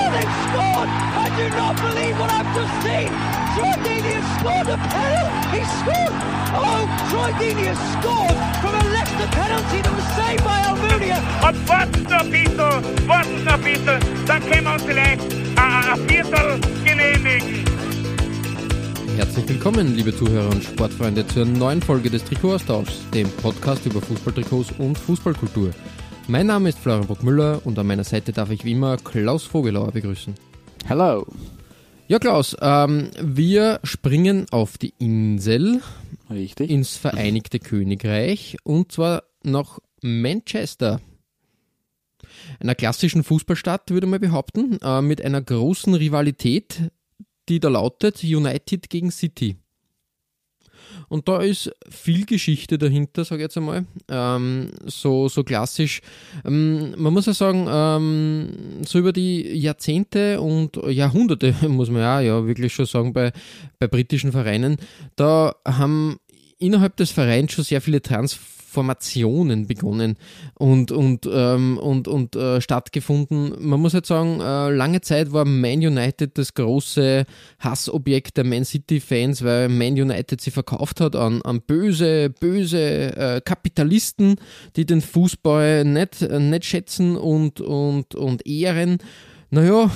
Oh, they've scored! I do not believe what I've just seen! Troy Deeney has scored a penalty! He scored! Oh, Troy Deeney has scored from a Leicester penalty that was saved by Almunia! Und warten noch ein bisschen, warten noch ein bisschen, dann können wir uns vielleicht ein, ein Viertel genehmigen. Herzlich willkommen, liebe Zuhörer und Sportfreunde, zur neuen Folge des Trikotaustauschs, dem Podcast über Fußballtrikots und Fußballkultur. Mein Name ist Florian Bruckmüller und an meiner Seite darf ich wie immer Klaus Vogelauer begrüßen. Hello. Ja, Klaus, ähm, wir springen auf die Insel Richtig. ins Vereinigte Königreich und zwar nach Manchester. Einer klassischen Fußballstadt, würde man behaupten, äh, mit einer großen Rivalität, die da lautet United gegen City. Und da ist viel Geschichte dahinter, sage ich jetzt einmal. Ähm, so, so klassisch. Ähm, man muss ja sagen, ähm, so über die Jahrzehnte und Jahrhunderte, muss man ja, ja wirklich schon sagen, bei, bei britischen Vereinen, da haben innerhalb des Vereins schon sehr viele Transformationen begonnen und, und, ähm, und, und äh, stattgefunden. Man muss jetzt sagen, äh, lange Zeit war Man United das große Hassobjekt der Man City-Fans, weil Man United sie verkauft hat an, an böse, böse äh, Kapitalisten, die den Fußball nicht, nicht schätzen und, und, und ehren. Naja,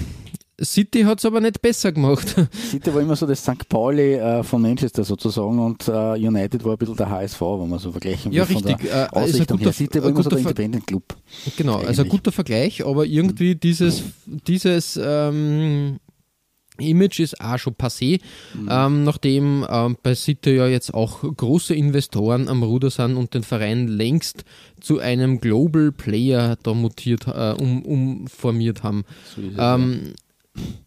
City hat es aber nicht besser gemacht. City war immer so das St. Pauli äh, von Manchester sozusagen und äh, United war ein bisschen der HSV, wenn man so vergleichen will. Ja, von richtig. Der Äh, ist ein Ausrichtung guter- her. City war ein immer so der Ver- Independent Club. Genau, also ein Eigentlich. guter Vergleich, aber irgendwie dieses, dieses ähm, Image ist auch schon passé, ähm, nachdem ähm, bei City ja jetzt auch große Investoren am Ruder sind und den Verein längst zu einem Global Player da mutiert, äh, um, umformiert haben. So ist Ähm,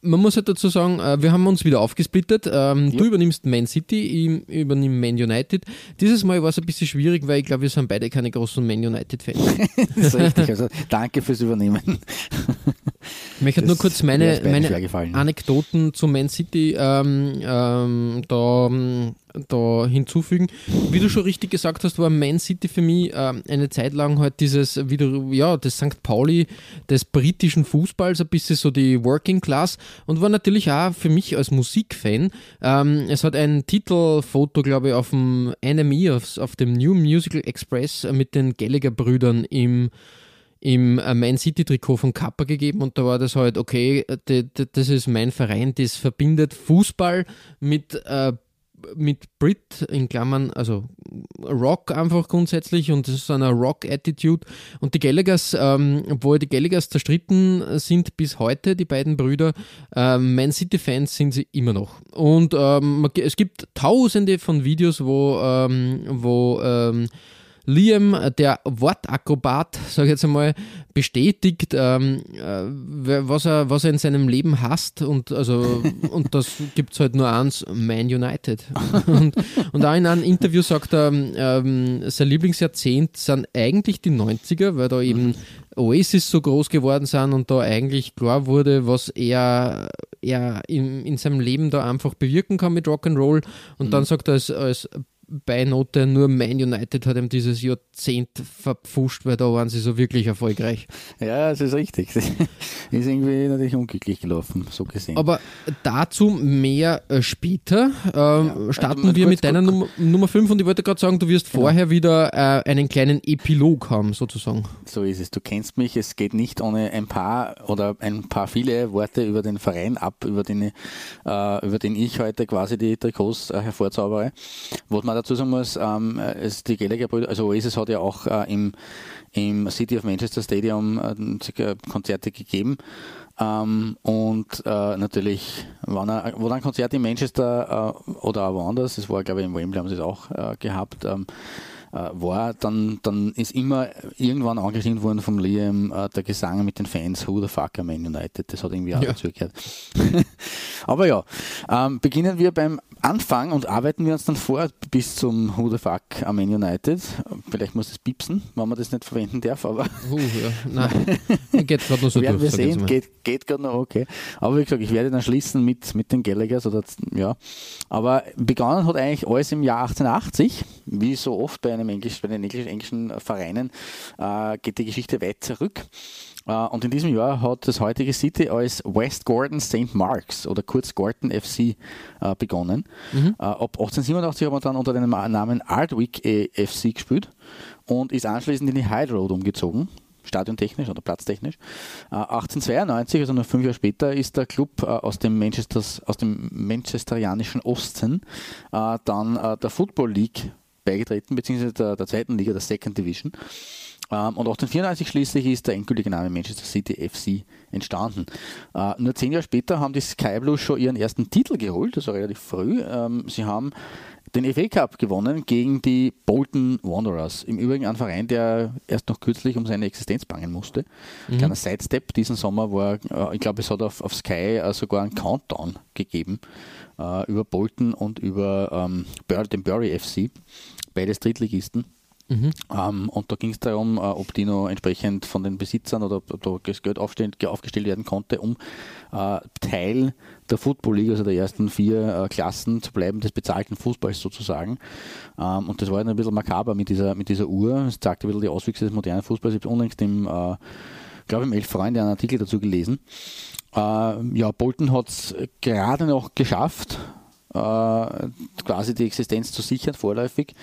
man muss halt dazu sagen, äh, wir haben uns wieder aufgesplittet. Ähm, Du übernimmst Man City, ich übernehme Man United. Dieses Mal war es ein bisschen schwierig, weil ich glaube, wir sind beide keine großen Man United-Fans. das ist richtig. Also danke fürs Übernehmen. Ich möchte Das nur kurz meine, meine. Anekdoten zu Man City ähm, ähm, da, da hinzufügen. Wie du schon richtig gesagt hast, war Man City für mich ähm, eine Zeit lang halt dieses, wie du, ja, das St. Pauli des britischen Fußballs, ein bisschen so die Working Class und war natürlich auch für mich als Musikfan. Ähm, es hat ein Titelfoto, glaube ich, auf dem NME, auf, auf dem New Musical Express äh, mit den Gallagher-Brüdern im im äh, Man City Trikot von Kappa gegeben und da war das halt, okay, d- das ist mein Verein, das verbindet Fußball mit, äh, mit Brit in Klammern, also Rock einfach grundsätzlich und das ist so eine Rock-Attitude. Und die Gallaghers, ähm, obwohl die Gallaghers zerstritten sind bis heute, die beiden Brüder, ähm, Man City-Fans sind sie immer noch. Und ähm, es gibt tausende von Videos, wo, ähm, wo ähm, Liam, der Wortakrobat, sage ich jetzt einmal, bestätigt, ähm, äh, was, er, was er in seinem Leben hasst. Und, also, und das gibt es halt nur eins, Man United. Und, und auch in einem Interview sagt er, ähm, sein Lieblingsjahrzehnt sind eigentlich die 90er, weil da eben Oasis so groß geworden sind und da eigentlich klar wurde, was er, er in, in seinem Leben da einfach bewirken kann mit Rock'n'Roll. Und dann sagt er als, als Beinote, nur Man United hat ihm dieses Jahrzehnt verpfuscht, weil da waren sie so wirklich erfolgreich. Ja, das ist richtig. ist irgendwie natürlich unglücklich gelaufen, so gesehen. Aber dazu mehr äh, später. Ähm, starten also wir mit deiner kurz- Nummer, Nummer 5 und ich wollte gerade sagen, du wirst Genau. vorher wieder äh, einen kleinen Epilog haben, sozusagen. So ist es. Du kennst mich. Es geht nicht ohne ein paar oder ein paar viele Worte über den Verein ab, über den, ich- äh, über den ich heute quasi die Trikots äh, hervorzaubere. Was man dazu sagen muss, ähm, es, die Gallagher-Brüder, also Oasis hat ja auch äh, im, im City of Manchester Stadium äh, Konzerte gegeben. Ähm, und äh, natürlich, wenn er, wo dann Konzerte in Manchester äh, oder auch woanders, es war glaube ich in Wembley haben sie es auch äh, gehabt, ähm, äh, war, dann, dann ist immer irgendwann angestimmt worden vom Liam äh, der Gesang mit den Fans, Who the fuck are Man United, das hat irgendwie auch Ja. dazugehört. Aber ja, ähm, beginnen wir beim, Anfang und arbeiten wir uns dann vor bis zum Who the Fuck Amen United. Vielleicht muss es piepsen, wenn man das nicht verwenden darf, aber. Uh, ja. Nein, geht gerade noch so werden durch. wir sehen, geht, geht gerade noch okay. Aber wie gesagt, ich werde dann schließen mit, mit den Gallaghers oder ja. Aber begonnen hat eigentlich alles im Jahr 1880, wie so oft bei einem Englisch, bei den englischen Vereinen, äh, geht die Geschichte weit zurück. Äh, und in diesem Jahr hat das heutige City als West Gordon St. Marks oder kurz Gordon FC äh, begonnen. Mhm. Äh, ab 1887 hat man dann unter dem Namen Ardwick FC gespielt und ist anschließend in die Hyde Road umgezogen stadiontechnisch oder platztechnisch. 1892, also noch fünf Jahre später, ist der Club aus dem, Manchesters, aus dem manchesterianischen Osten dann der Football League beigetreten, beziehungsweise der, der zweiten Liga, der Second Division. Ähm, und 1894 schließlich ist der endgültige Name Manchester City FC entstanden. Äh, nur zehn Jahre später haben die Sky Blues schon ihren ersten Titel geholt, das war relativ früh. Ähm, sie haben den FA Cup gewonnen gegen die Bolton Wanderers. Im Übrigen ein Verein, der erst noch kürzlich um seine Existenz bangen musste. Mhm. Kleiner Sidestep diesen Sommer war, äh, ich glaube, es hat auf, auf Sky äh, sogar einen Countdown gegeben über Bolton und über ähm, den Bury FC, beides Drittligisten. Mhm. Ähm, und da ging es darum, äh, ob die noch entsprechend von den Besitzern oder ob da das Geld aufgestellt werden konnte, um äh, Teil der Football League, also der ersten vier äh, Klassen zu bleiben, des bezahlten Fußballs sozusagen. Ähm, und das war ein bisschen makaber mit dieser, mit dieser Uhr. Es zeigte ein bisschen die Auswüchse des modernen Fußballs. Ich habe unlängst im, äh, glaube im Elf Freunde einen Artikel dazu gelesen. Äh, ja, Bolton hat es gerade noch geschafft, quasi die Existenz zu sichern, vorläufig.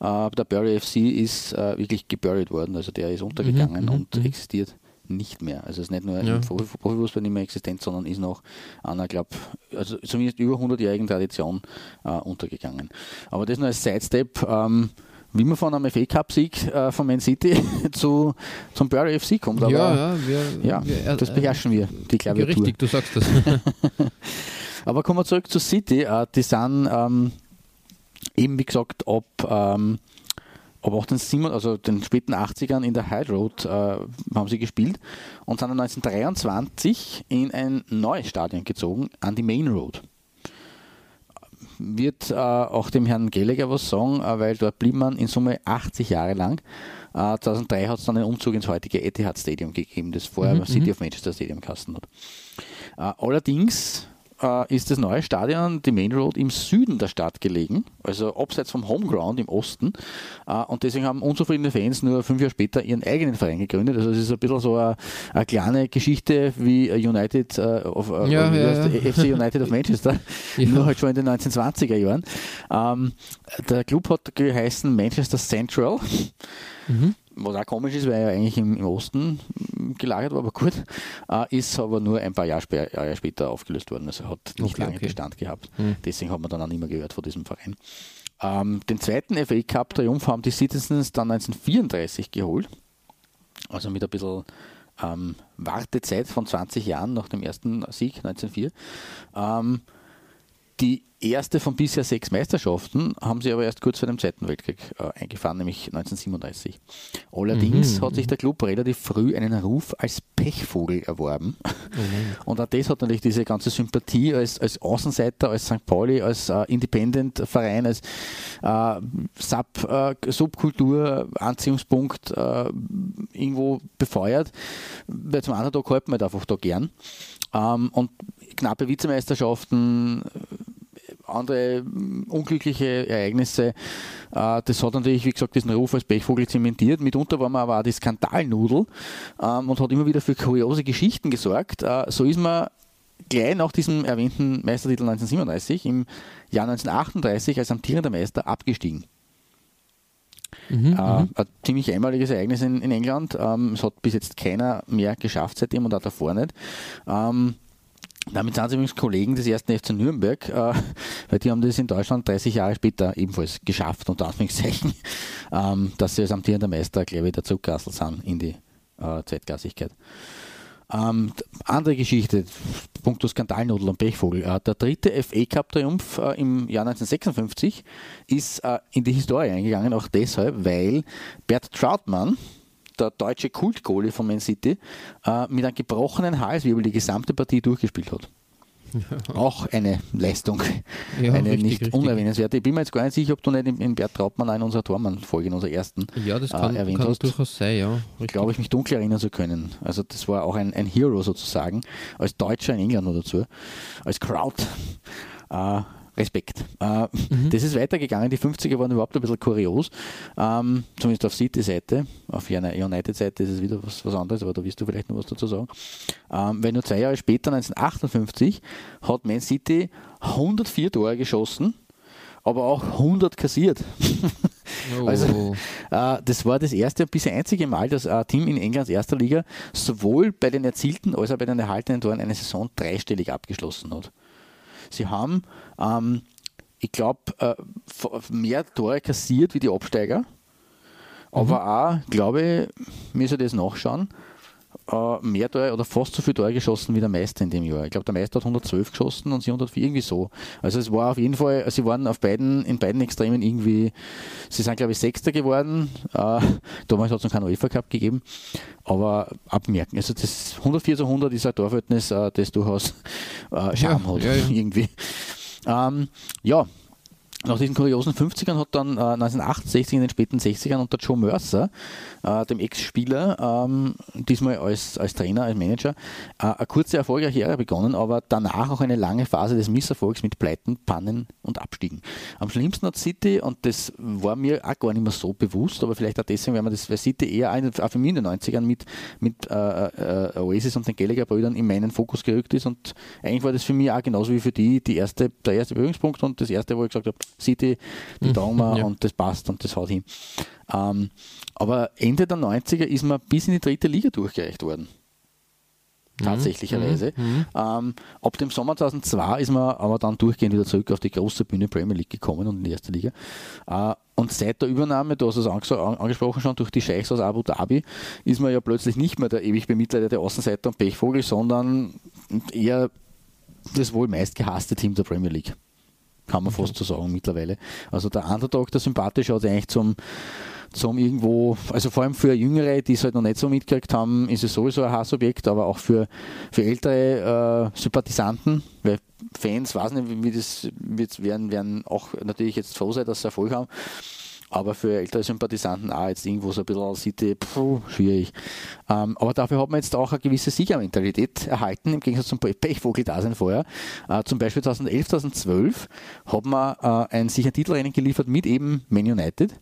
Äh, der Bury FC ist äh, wirklich geburied worden, also der ist untergegangen mhm, mhm und mhm. existiert nicht mehr. Also es ist nicht nur ja. im Profifußball nicht mehr existent, sondern ist noch einer, glaube also zumindest über 100-jährigen Tradition äh, untergegangen. Aber das nur als Sidestep. Ähm, wie man von einem FA Cup-Sieg äh, von Man City zu, zum Bury FC kommt. Aber, ja, ja, wir, ja wir, das beherrschen wir, die Klaviatur. Richtig, du sagst das. Aber kommen wir zurück zu City. Äh, die sind ähm, eben, wie gesagt, ab, ähm, ab 1807, also den späten 80ern in der High Road äh, haben sie gespielt und sind dann 1923 in ein neues Stadion gezogen, an die Main Road. Wird äh, auch dem Herrn Gallagher was sagen, äh, weil dort blieb man in Summe 80 Jahre lang. 2003 hat es dann einen Umzug ins heutige Etihad Stadium gegeben, das vorher mhm, City mhm. of Manchester Stadium kasten hat. Äh, allerdings äh, ist das neue Stadion, die Main Road, im Süden der Stadt gelegen, also abseits vom Homeground im Osten. Äh, und deswegen haben unzufriedene Fans nur fünf Jahre später ihren eigenen Verein gegründet. Also es ist ein bisschen so eine, eine kleine Geschichte wie United äh, of, äh, ja, ja, ja. FC United of Manchester, nur halt schon in den 1920er Jahren. Ähm, der Club hat geheißen Manchester Central. Mhm. Was auch komisch ist, weil er eigentlich im, im Osten gelagert war, aber gut, äh, ist aber nur ein paar Jahre, sp Jahre, später aufgelöst worden. Also hat nicht okay, lange okay. Bestand gehabt. Mhm. Deswegen hat man dann auch nicht mehr gehört von diesem Verein. Ähm, den zweiten FA Cup Triumph haben die Citizens dann 1934 geholt. Also mit ein bisschen ähm, Wartezeit von 20 Jahren nach dem ersten Sieg 1904. Ähm, die erste von bisher sechs Meisterschaften haben sie aber erst kurz vor dem Zweiten Weltkrieg äh, eingefahren, nämlich 1937. Allerdings mhm. hat sich der Club relativ früh einen Ruf als Pechvogel erworben. Mhm. Und auch das hat natürlich diese ganze Sympathie als, als Außenseiter, als St. Pauli, als äh, Independent-Verein, als äh, Sub, äh, Subkultur, Anziehungspunkt äh, irgendwo befeuert. Weil zum anderen Tag halten wir einfach da gern. Ähm, und knappe Vizemeisterschaften, andere mm, unglückliche Ereignisse. Äh, das hat natürlich, wie gesagt, diesen Ruf als Pechvogel zementiert. Mitunter war man aber auch die Skandalnudel ähm, und hat immer wieder für kuriose Geschichten gesorgt. Äh, so ist man gleich nach diesem erwähnten Meistertitel 1937 im Jahr 1938 als amtierender Meister abgestiegen. Mhm, äh, mhm. ein ziemlich einmaliges Ereignis in, in England. Ähm, es hat bis jetzt keiner mehr geschafft seitdem und auch davor nicht. Ähm, damit sind sie übrigens Kollegen des ersten FC Nürnberg, äh, weil die haben das in Deutschland 30 Jahre später ebenfalls geschafft, unter Anführungszeichen, ähm, dass sie als amtierender Meister, glaube ich, dazu gerasselt sind in die äh, Zeitklassigkeit. Ähm, andere Geschichte, punkto Skandalnudel und Pechvogel. Äh, der dritte FA Cup Triumph äh, im Jahr 1956 ist äh, in die Historie eingegangen, auch deshalb, weil Bert Trautmann, der deutsche Kultgoalie von Man City, äh, mit einem gebrochenen Halswirbel die gesamte Partie durchgespielt hat. Auch eine Leistung, Ja, eine richtig, nicht richtig. unerwähnenswerte. Ich bin mir jetzt gar nicht sicher, ob du nicht in, Bert Trautmann in unserer Tormann-Folge, in unserer ersten, Ja, das äh, kann, erwähnt kann hast. durchaus sein, ja. Glaube ich, mich dunkel erinnern zu können. Also das war auch ein, ein Hero sozusagen, als Deutscher in England nur dazu, als Crowd. Äh, Respekt. Äh, Das ist weitergegangen. Die 50er waren überhaupt ein bisschen kurios. Ähm, zumindest auf City-Seite. Auf United-Seite ist es wieder was, was anderes, aber da wirst du vielleicht noch was dazu sagen. Ähm, weil nur zwei Jahre später, 1958, hat Man City 104 Tore geschossen, aber auch 100 kassiert. Oh. Also, äh, das war das erste und bisher einzige Mal, dass ein Team in Englands erster Liga sowohl bei den erzielten als auch bei den erhaltenen Toren eine Saison dreistellig abgeschlossen hat. Sie haben, ähm, ich glaube, äh, mehr Tore kassiert wie die Absteiger, aber auch, glaube ich, müssen das nachschauen, äh, mehr Tore oder fast so viele Tore geschossen wie der Meister in dem Jahr. Ich glaube, der Meister hat 112 geschossen und sie 104, irgendwie so. Also es war auf jeden Fall, sie waren auf beiden, in beiden Extremen irgendwie, sie sind glaube ich Sechster geworden. Äh, damals hat es noch keinen UEFA Cup gegeben. Aber abmerken, also das 104 zu 100 ist ein Torverhältnis, äh, das durchaus äh, Charme Ja, hat, ja, ja. irgendwie. Ähm, ja, nach diesen kuriosen 50ern hat dann äh, 1968 in den späten 60ern unter Joe Mercer, äh, dem Ex-Spieler, ähm, diesmal als, als Trainer, als Manager, äh, eine kurze erfolgreiche Ära begonnen, aber danach auch eine lange Phase des Misserfolgs mit Pleiten, Pannen und Abstiegen. Am schlimmsten hat City, und das war mir auch gar nicht mehr so bewusst, aber vielleicht auch deswegen, weil man das, weil City eher ein- auch für mich in den 90ern mit, mit äh, äh, Oasis und den Gallagher-Brüdern in meinen Fokus gerückt ist und eigentlich war das für mich auch genauso wie für die, die erste, der erste Berührungspunkt und das erste, wo ich gesagt habe, City, die taugen wir ja. und das passt und das haut hin. Ähm, aber Ende der 90er ist man bis in die dritte Liga durchgereicht worden. Tatsächlicherweise. Ähm, ab dem Sommer 2002 ist man aber dann durchgehend wieder zurück auf die große Bühne Premier League gekommen und in die erste Liga. Äh, und seit der Übernahme, du hast es anges- an- angesprochen schon, durch die Scheichs aus Abu Dhabi, ist man ja plötzlich nicht mehr der ewig bemitleidete Außenseiter und Pechvogel, sondern eher das wohl meistgehasste Team der Premier League. Kann man fast so sagen mittlerweile. Also der Underdog, der sympathische, hat eigentlich zum, zum irgendwo, also vor allem für Jüngere, die es halt noch nicht so mitgekriegt haben, ist es sowieso ein Hassobjekt, aber auch für, für ältere äh, Sympathisanten, weil Fans, weiß nicht, wie wie das wird, werden, werden auch natürlich jetzt froh sein, dass sie Erfolg haben. Aber für ältere Sympathisanten auch jetzt irgendwo so ein bisschen City, puh, schwierig. Ähm, aber dafür hat man jetzt auch eine gewisse Siegermentalität erhalten, im Gegensatz zum Pechvogel-Dasein vorher. Äh, zum Beispiel 2011, 2012 hat man äh, ein sicher Titelrennen geliefert mit eben Man United.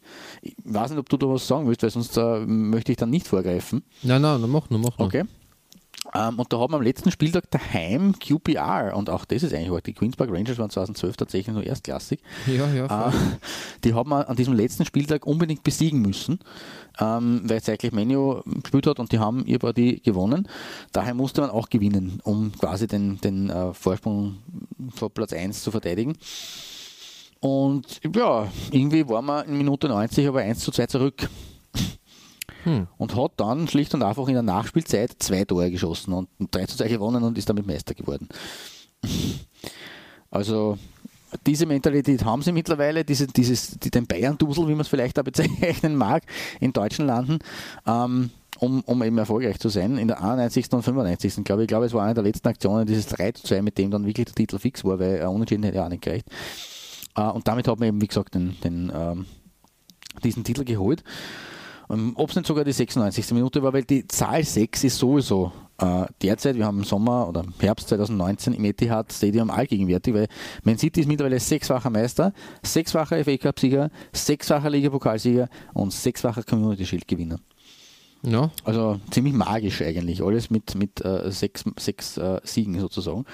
Ich weiß nicht, ob du da was sagen willst, weil sonst äh, möchte ich dann nicht vorgreifen. Nein, nein, dann mach nur, mach nur. Okay. Ähm, und da haben wir am letzten Spieltag daheim QPR und auch das ist eigentlich heute. Die Queens Park Rangers waren 2012 tatsächlich nur erstklassig. Ja, ja. Äh, die haben wir an diesem letzten Spieltag unbedingt besiegen müssen, ähm, weil zeitgleich Menu gespielt hat und die haben ihr Partie gewonnen. Daher musste man auch gewinnen, um quasi den, den äh, Vorsprung vor Platz 1 zu verteidigen. Und ja, irgendwie waren wir in Minute 90 aber 1 zu 2 zurück. Und hat dann schlicht und einfach in der Nachspielzeit zwei Tore geschossen und 3 zu 2 gewonnen und ist damit Meister geworden. Also diese Mentalität haben sie mittlerweile, diese, dieses, die, den Bayern-Dusel, wie man es vielleicht auch bezeichnen mag, in deutschen Landen, ähm, um, um eben erfolgreich zu sein. In der 91. und 95. glaube ich, glaube, es war eine der letzten Aktionen, dieses 3 zu 2, mit dem dann wirklich der Titel fix war, weil äh, Unentschieden hätte ja auch nicht gereicht. Äh, und damit hat man eben, wie gesagt, den, den, ähm, diesen Titel geholt. Ähm, Ob es nicht sogar die 96. Minute war, weil die Zahl 6 ist sowieso äh, derzeit, wir haben im Sommer oder im Herbst 2019 im Etihad Stadium allgegenwärtig, weil Man City ist mittlerweile sechsfacher Meister, sechsfacher FA Cup-Sieger, sechsfacher Liga-Pokalsieger und sechsfacher Community Shield-Gewinner. Ja, Also ziemlich magisch eigentlich, alles mit, mit äh, sechs, sechs äh, Siegen sozusagen.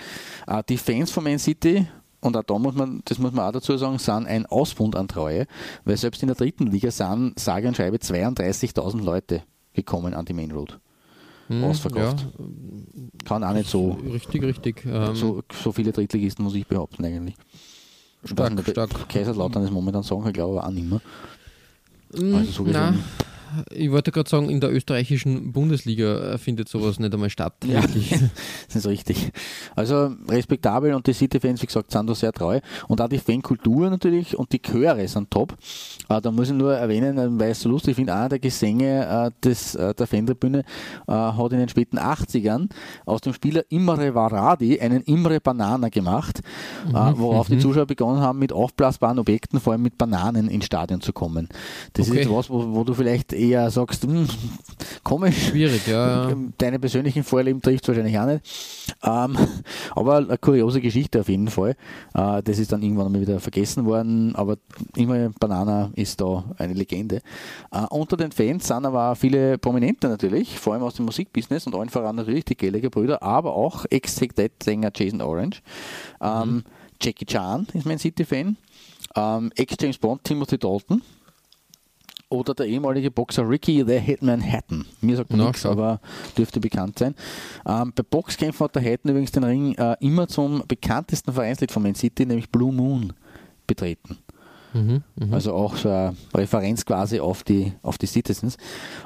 Äh, die Fans von Man City, und auch da muss man, das muss man auch dazu sagen, sind ein Ausbund an Treue, weil selbst in der dritten Liga sind sage und schreibe 32.000 Leute gekommen an die Main Road. hm, Ausverkauft. Kann auch nicht so, Ja, richtig, richtig. Ähm, so, so viele Drittligisten, muss ich behaupten eigentlich. Ich stark, nicht, stark. Kaiserslautern ist momentan sagen, ich glaube aber auch nicht mehr. Mm, Also so gesehen- ich wollte gerade sagen, in der österreichischen Bundesliga äh, findet sowas nicht einmal statt. Ja, das ist richtig. Also respektabel und die City-Fans, wie gesagt, sind da sehr treu. Und auch die Fankultur natürlich und die Chöre sind top. Äh, da muss ich nur erwähnen, weil ich es so lustig finde, einer der Gesänge äh, des, äh, der Fantribüne äh, hat in den späten 80ern aus dem Spieler Imre Varadi einen Imre Banana gemacht, äh, worauf die Zuschauer begonnen haben, mit aufblasbaren Objekten, vor allem mit Bananen ins Stadion zu kommen. Das Okay. ist was, wo, wo du vielleicht eher sagst, hm, komisch. Schwierig, ja. Deine persönlichen Vorlieben trifft es wahrscheinlich auch nicht. Ähm, aber eine kuriose Geschichte auf jeden Fall. Äh, das ist dann irgendwann mal wieder vergessen worden, aber immer Banana ist da eine Legende. Äh, unter den Fans sind aber viele Prominente natürlich, vor allem aus dem Musikbusiness und allen voran natürlich die Gallagher Brüder, aber auch Ex-Sänger Jason Orange. Ähm, Jackie Chan ist mein City-Fan. Ähm, Ex-James Bond Timothy Dalton. Oder der ehemalige Boxer Ricky the Hitman Hatton. Mir sagt Na, nichts, aber dürfte bekannt sein. Ähm, bei Boxkämpfen hat der Hatton übrigens den Ring äh, immer zum bekanntesten Vereinslied von Man City, nämlich Blue Moon, betreten. Mhm, mhm. Also auch so eine Referenz quasi auf die, auf die Citizens.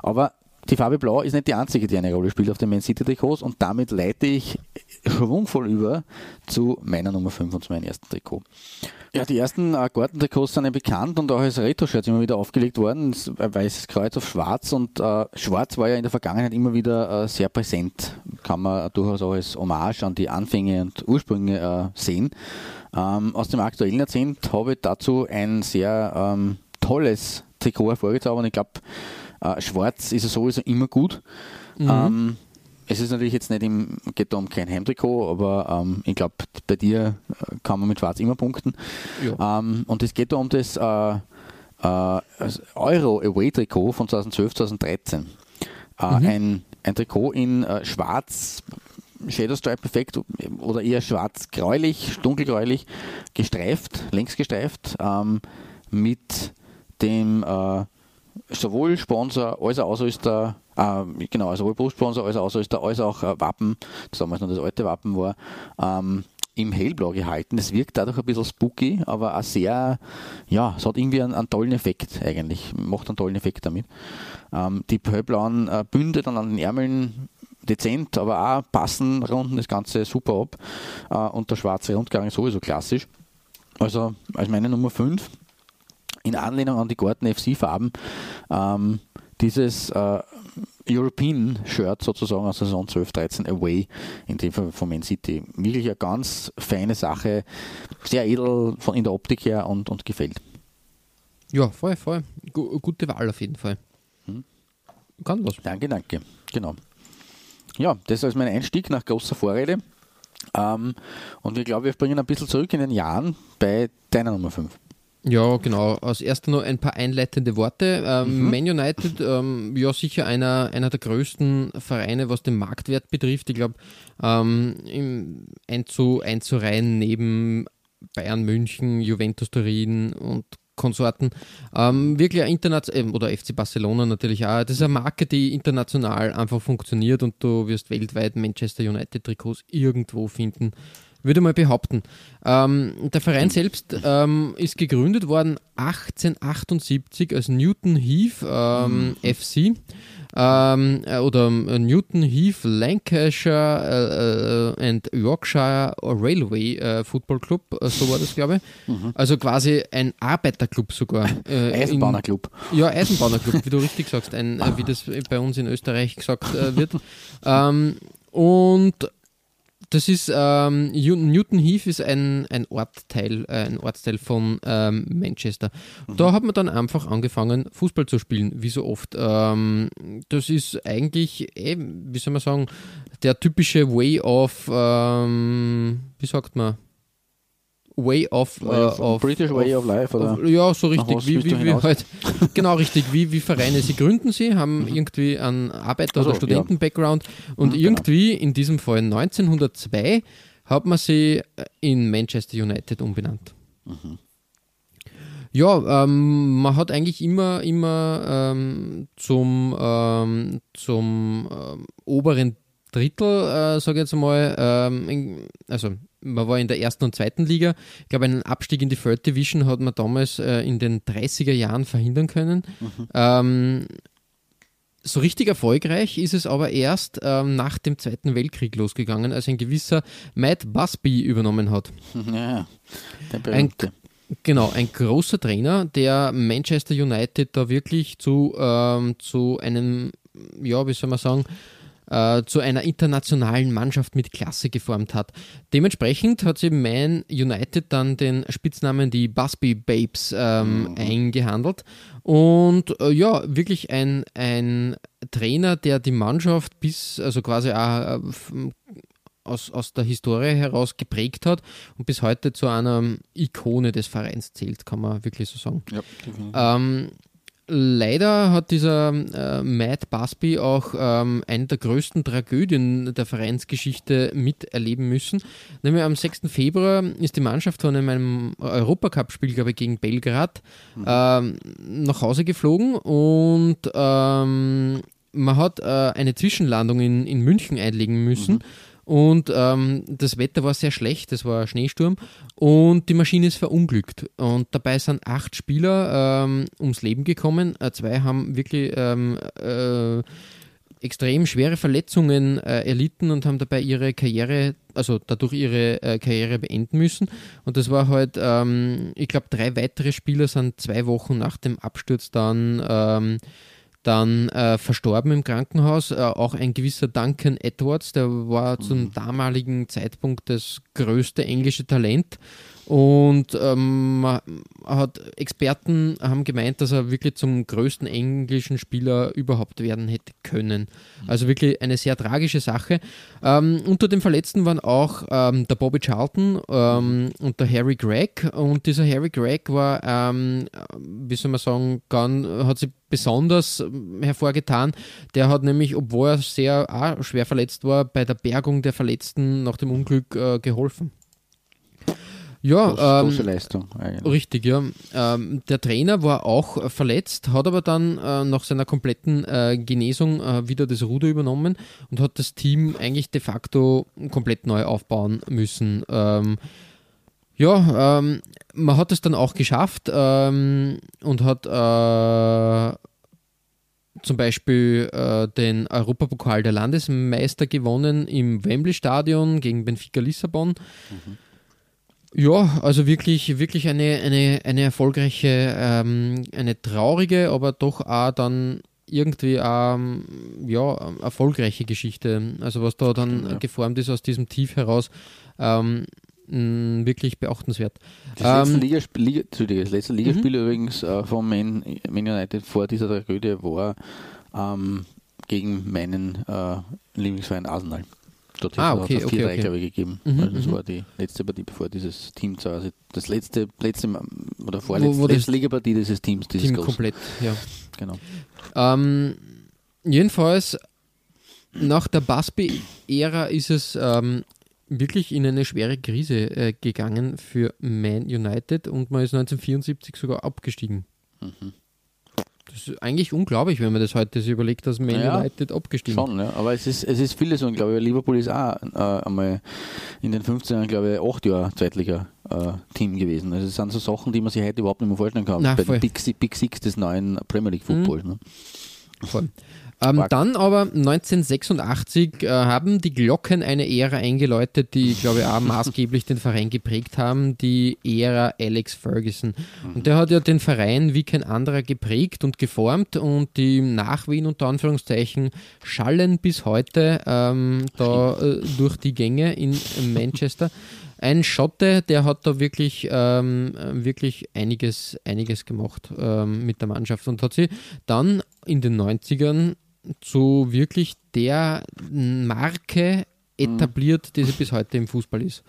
Aber die Farbe Blau ist nicht die einzige, die eine Rolle spielt auf den Man City Trikots und damit leite ich schwungvoll über zu meiner Nummer 5 und zu meinem ersten Trikot. Ja, die ersten äh, Gartentrikots sind ja bekannt und auch als Retro-Shirts immer wieder aufgelegt worden. Weißes Kreuz auf schwarz und äh, schwarz war ja in der Vergangenheit immer wieder äh, sehr präsent. Kann man durchaus auch als Hommage an die Anfänge und Ursprünge äh, sehen. Ähm, aus dem aktuellen Jahrzehnt habe ich dazu ein sehr ähm, tolles Trikot hervorgezaubert. Ich glaube, äh, schwarz ist ja sowieso immer gut. Ähm, es ist natürlich jetzt nicht im, um kein Heimtrikot, aber ähm, ich glaube, bei dir äh, kann man mit Schwarz immer punkten. Ja. Ähm, und es geht da um das äh, äh, das Euro Away Trikot von 2012, 2013. Äh, ein, ein Trikot in äh, Schwarz, Shadow Stripe Effekt oder eher schwarz-gräulich, dunkelgräulich, gestreift, längs gestreift, ähm, mit dem äh, sowohl Sponsor als auch Ausrüster, äh, genau, sowohl Brustsponsor als auch Ausrüster, als auch äh, Wappen, das damals noch das alte Wappen war, ähm, im Hellblau gehalten. Es wirkt dadurch ein bisschen spooky, aber auch sehr, ja, es hat irgendwie einen, einen tollen Effekt eigentlich, macht einen tollen Effekt damit. Ähm, die hellblauen äh, Bünde dann an den Ärmeln dezent, aber auch passen, runden das Ganze super ab äh, und der schwarze Rundgang ist sowieso klassisch. Also als meine Nummer 5 in Anlehnung an die Garten FC-Farben ähm, dieses äh, European Shirt sozusagen aus der Saison 12-13 Away, in dem Fall von Man City. Wirklich eine ganz feine Sache, sehr edel von in der Optik her und, und gefällt. ja, voll, voll. Gu gute Wahl auf jeden Fall. Hm. Kann was. Danke, danke. Genau. Ja, das ist mein Einstieg nach großer Vorrede. Ähm, und ich glaube, wir springen ein bisschen zurück in den Jahren bei deiner Nummer 5. Ja, genau. Als erster noch ein paar einleitende Worte. Ähm, Mhm. Man United, ähm, ja sicher einer, einer der größten Vereine, was den Marktwert betrifft. Ich glaube, ähm, einzu, einzureihen neben Bayern München, Juventus Turin und Konsorten. Ähm, wirklich ein international, oder FC Barcelona natürlich auch. Das ist eine Marke, die international einfach funktioniert und du wirst weltweit Manchester United Trikots irgendwo finden. Würde mal behaupten. Ähm, der Verein selbst ähm, ist gegründet worden 1878 als Newton Heath ähm, FC ähm, äh, oder äh, Newton Heath Lancashire äh, äh, and Yorkshire Railway äh, Football Club, äh, so war das glaube ich. Also quasi ein Arbeiterclub sogar. In- Eisenbahnerclub. ja, Eisenbahnerclub, wie du richtig sagst, ein, wie das bei uns in Österreich gesagt wird. Ähm, und das ist ähm, Newton Heath ist ein, ein Ortteil, äh, ein Ortsteil von ähm, Manchester. Da hat man dann einfach angefangen, Fußball zu spielen, wie so oft. Ähm, das ist eigentlich, eh, wie soll man sagen, der typische Way of, ähm, wie sagt man? Way of, Way of- äh, of British way of life, oder? Ja, so richtig, wie, wie, wie halt, genau richtig, wie, wie Vereine sie gründen sie, haben irgendwie einen Arbeiter- Also, oder Studenten-Background und Mhm, genau. irgendwie in diesem Fall 1902 hat man sie äh, in Manchester United umbenannt. Mhm. Ja, ähm, man hat eigentlich immer, immer ähm, zum, ähm, zum ähm, oberen Drittel, äh, sage ich jetzt mal, ähm, in, also man war in der ersten und zweiten Liga. Ich glaube, einen Abstieg in die Third Division hat man damals äh, in den 30er Jahren verhindern können. Ähm, so richtig erfolgreich ist es aber erst ähm, nach dem Zweiten Weltkrieg losgegangen, als ein gewisser Matt Busby übernommen hat. Ja, der Ein, berühmte. genau, ein großer Trainer, der Manchester United da wirklich zu, ähm, zu einem, ja, wie soll man sagen, äh, zu einer internationalen Mannschaft mit Klasse geformt hat. Dementsprechend hat sie Man United dann den Spitznamen die Busby Babes ähm, eingehandelt. Und äh, ja, wirklich ein, ein Trainer, der die Mannschaft bis, also quasi auch äh, aus, aus der Historie heraus geprägt hat und bis heute zu einer Ikone des Vereins zählt, kann man wirklich so sagen. Ja. Ähm, leider hat dieser äh, Matt Busby auch ähm, eine der größten Tragödien der Vereinsgeschichte miterleben müssen. Nämlich am 6. Februar ist die Mannschaft von einem Europacup-Spiel, glaube ich, gegen Belgrad ähm, nach Hause geflogen und ähm, man hat äh, eine Zwischenlandung in, in München einlegen müssen. Und ähm, das Wetter war sehr schlecht, es war Schneesturm und die Maschine ist verunglückt. Und dabei sind acht Spieler ähm, ums Leben gekommen. Äh, zwei haben wirklich ähm, äh, extrem schwere Verletzungen äh, erlitten und haben dabei ihre Karriere, also dadurch ihre äh, Karriere beenden müssen. Und das war halt, ähm, ich glaube, drei weitere Spieler sind zwei Wochen nach dem Absturz dann ähm, dann äh, verstorben im Krankenhaus. Äh, auch ein gewisser Duncan Edwards, der war zum damaligen Zeitpunkt das größte englische Talent. Und ähm, hat Experten haben gemeint, dass er wirklich zum größten englischen Spieler überhaupt werden hätte können. Also wirklich eine sehr tragische Sache. Ähm, unter den Verletzten waren auch ähm, der Bobby Charlton ähm, und der Harry Gregg. Und dieser Harry Gregg war, ähm, wie soll man sagen, ganz, hat sich besonders hervorgetan. Der hat nämlich, obwohl er sehr schwer verletzt war, bei der Bergung der Verletzten nach dem Unglück äh, geholfen. Ja, Große, ähm, große Leistung eigentlich. Richtig, ja. Ähm, der Trainer war auch verletzt, hat aber dann äh, nach seiner kompletten äh, Genesung äh, wieder das Ruder übernommen und hat das Team eigentlich de facto komplett neu aufbauen müssen. Ähm, ja, ähm, man hat es dann auch geschafft ähm, und hat äh, zum Beispiel äh, den Europapokal der Landesmeister gewonnen im Wembley Stadion gegen Benfica Lissabon. Ja, also wirklich, wirklich eine, eine, eine erfolgreiche, ähm, eine traurige, aber doch auch dann irgendwie ähm, ja, erfolgreiche Geschichte. Also was da dann ja. geformt ist aus diesem Tief heraus, ähm, wirklich beachtenswert. Das letzte, Ähm, Ligaspiel, Liga, Entschuldige, das letzte Ligaspiel übrigens äh, von Man, Man United vor dieser Tragödie war ähm, gegen meinen äh, Lieblingsverein Arsenal. Dort Ah, hat okay, okay, 4-3, okay. ich, gegeben. Mhm, also das mhm. war die letzte Partie, bevor dieses Team zu Hause, das letzte, letzte oder vorletzte wo das letzte Ligapartie dieses Teams, dieses Team großen. komplett, ja. Genau. Ähm, jedenfalls, nach der Busby-Ära ist es ähm, wirklich in eine schwere Krise äh, gegangen für Man United und man ist 1974 sogar abgestiegen. Mhm. Das ist eigentlich unglaublich, wenn man das heute sich überlegt, dass Man Ja, United abgestiegen Schon, ja. aber es ist, es ist vieles und glaube ich, Liverpool ist auch äh, einmal in den 15 Jahren, glaube ich, acht Jahre Zweitliga-Team gewesen. Also es sind so Sachen, die man sich heute überhaupt nicht mehr vorstellen kann. Na, Bei voll. den Big, Big Six des neuen Premier League Footballs. Ne? Voll. Ähm, dann aber 1986 äh, haben die Glocken eine Ära eingeläutet, die, glaube ich, auch maßgeblich den Verein geprägt haben, die Ära Alex Ferguson. Und der hat ja den Verein wie kein anderer geprägt und geformt und die Nachwehen unter Anführungszeichen schallen bis heute ähm, da äh, durch die Gänge in Manchester. Ein Schotte, der hat da wirklich, ähm, wirklich einiges, einiges gemacht ähm, mit der Mannschaft und hat sie dann in den 90ern zu wirklich der Marke etabliert, die sie bis heute im Fußball ist.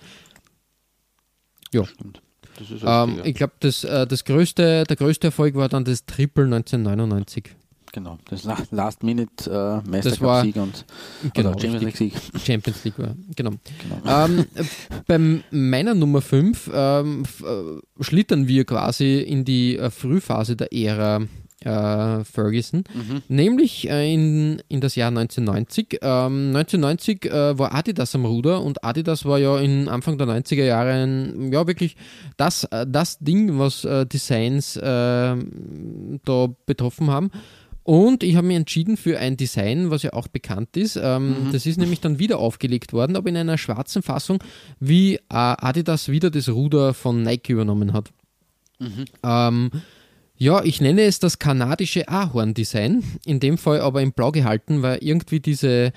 Ja, Stimmt. Das ist ähm, ich glaube, das, äh, das größte, der größte Erfolg war dann das Triple 1999. Genau. Das La- Last-Minute äh, war- Meistercup-Sieg und Genau, Champions richtig. League-Sieg. Champions League war, genau. Genau. ähm, äh, bei meiner Nummer 5 ähm, äh, schlittern wir quasi in die äh, Frühphase der Ära äh, Ferguson, Mhm. nämlich äh, in, in das Jahr 1990. Ähm, 1990 äh, war Adidas am Ruder und Adidas war ja in Anfang der 90er Jahre ein, ja wirklich das, äh, das Ding, was äh, Designs da betroffen haben. Und ich habe mich entschieden für ein Design, was ja auch bekannt ist. Ähm, Das ist nämlich dann wieder aufgelegt worden, aber in einer schwarzen Fassung, wie äh, Adidas wieder das Ruder von Nike übernommen hat. Ähm, ja, ich nenne es das kanadische Ahorn-Design, in dem Fall aber in blau gehalten, weil irgendwie diese,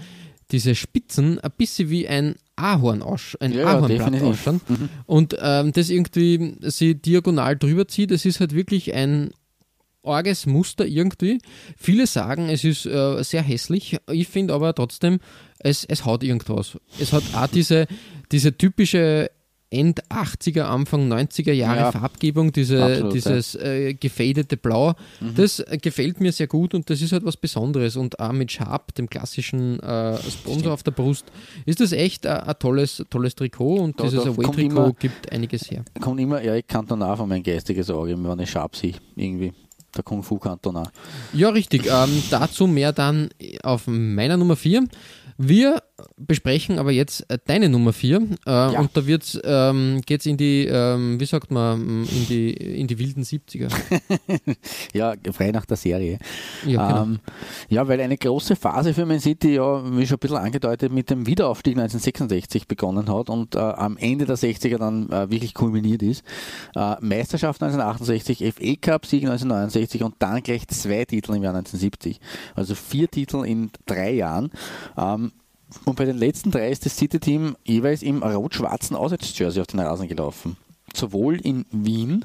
diese Spitzen ein bisschen wie ein Ahorn aus, ein Ja, Ahornblatt ausschauen. Und ähm, das irgendwie sie diagonal drüber zieht, es ist halt wirklich ein arges Muster irgendwie. Viele sagen, es ist äh, sehr hässlich. Ich finde aber trotzdem, es, es haut irgendwas. Es hat auch diese, diese typische End 80er, Anfang 90er Jahre Ja, Farbgebung, diese, absolut, dieses äh, gefadete Blau. Das äh, gefällt mir sehr gut und das ist halt was Besonderes. Und auch mit Sharp, dem klassischen äh, Sponsor auf der Brust, ist das echt ein, ein tolles, tolles Trikot und Da- dieses Away-Trikot immer- gibt einiges her. Kommt immer Eric Cantona von mein geistiges Auge, wenn ich Sharp sehe, irgendwie. Der Kung Fu Cantona. Ja, richtig. Ähm, dazu mehr dann auf meiner Nummer 4. Wir besprechen aber jetzt äh, deine Nummer 4 äh, und da wird's, ähm, geht's in die, ähm, wie sagt man, in die, in die wilden 70er. Ja, frei nach der Serie. Ja, genau. Ähm, ja, weil eine große Phase für Man City, ja, wie schon ein bisschen angedeutet, mit dem Wiederaufstieg 1966 begonnen hat und äh, am Ende der 60er dann äh, wirklich kulminiert ist. Äh, Meisterschaft 1968, FA Cup Sieg 1969 und dann gleich zwei Titel im Jahr 1970. Also vier Titel in drei Jahren. Ähm, und bei den letzten drei ist das City-Team jeweils im rot-schwarzen Auswärtsjersey auf den Rasen gelaufen. Sowohl in Wien,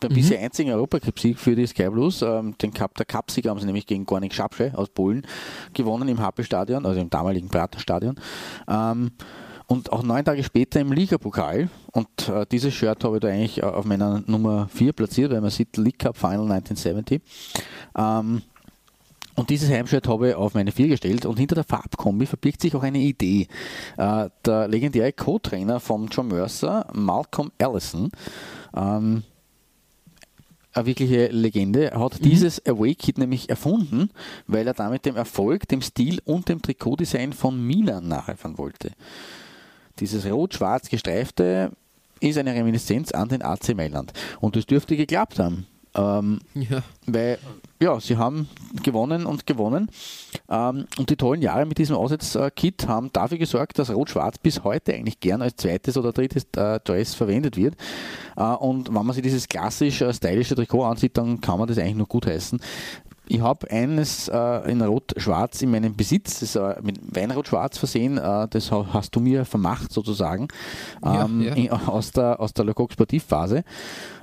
beim bisher einzigen Europacup-Sieg für die Sky Blues, ähm, den Cup, der Cup-Sieg haben sie nämlich gegen Gornik Schapsche aus Polen gewonnen im Happel-Stadion, also im damaligen Prater-Stadion. Ähm, und auch neun Tage später im Ligapokal. Und äh, dieses Shirt habe ich da eigentlich äh, auf meiner Nummer 4 platziert, weil man sieht League Cup Final 1970. Ähm, und dieses Heimshirt habe ich auf meine 4 gestellt und hinter der Farbkombi verbirgt sich auch eine Idee. Äh, der legendäre Co-Trainer von John Mercer, Malcolm Allison, ähm, eine wirkliche Legende, hat dieses Away-Kit nämlich erfunden, weil er damit dem Erfolg, dem Stil und dem Trikotdesign von Milan nacheifern wollte. Dieses rot-schwarz gestreifte ist eine Reminiszenz an den AC Mailand. Und das dürfte geklappt haben. Ähm, ja. weil, ja, sie haben gewonnen und gewonnen. Ähm, und die tollen Jahre mit diesem Auswärtskit haben dafür gesorgt, dass Rot-Schwarz bis heute eigentlich gern als zweites oder drittes äh, Dress verwendet wird. Äh, und wenn man sich dieses klassisch äh, stylische Trikot ansieht, dann kann man das eigentlich nur gut heißen. Ich habe eines äh, in Rot-Schwarz in meinem Besitz, das ist äh, mit Weinrot-Schwarz versehen, äh, das ha- hast du mir vermacht sozusagen, Ja, ähm, ja. In, aus der, aus der Le Coq Sportiv-Phase.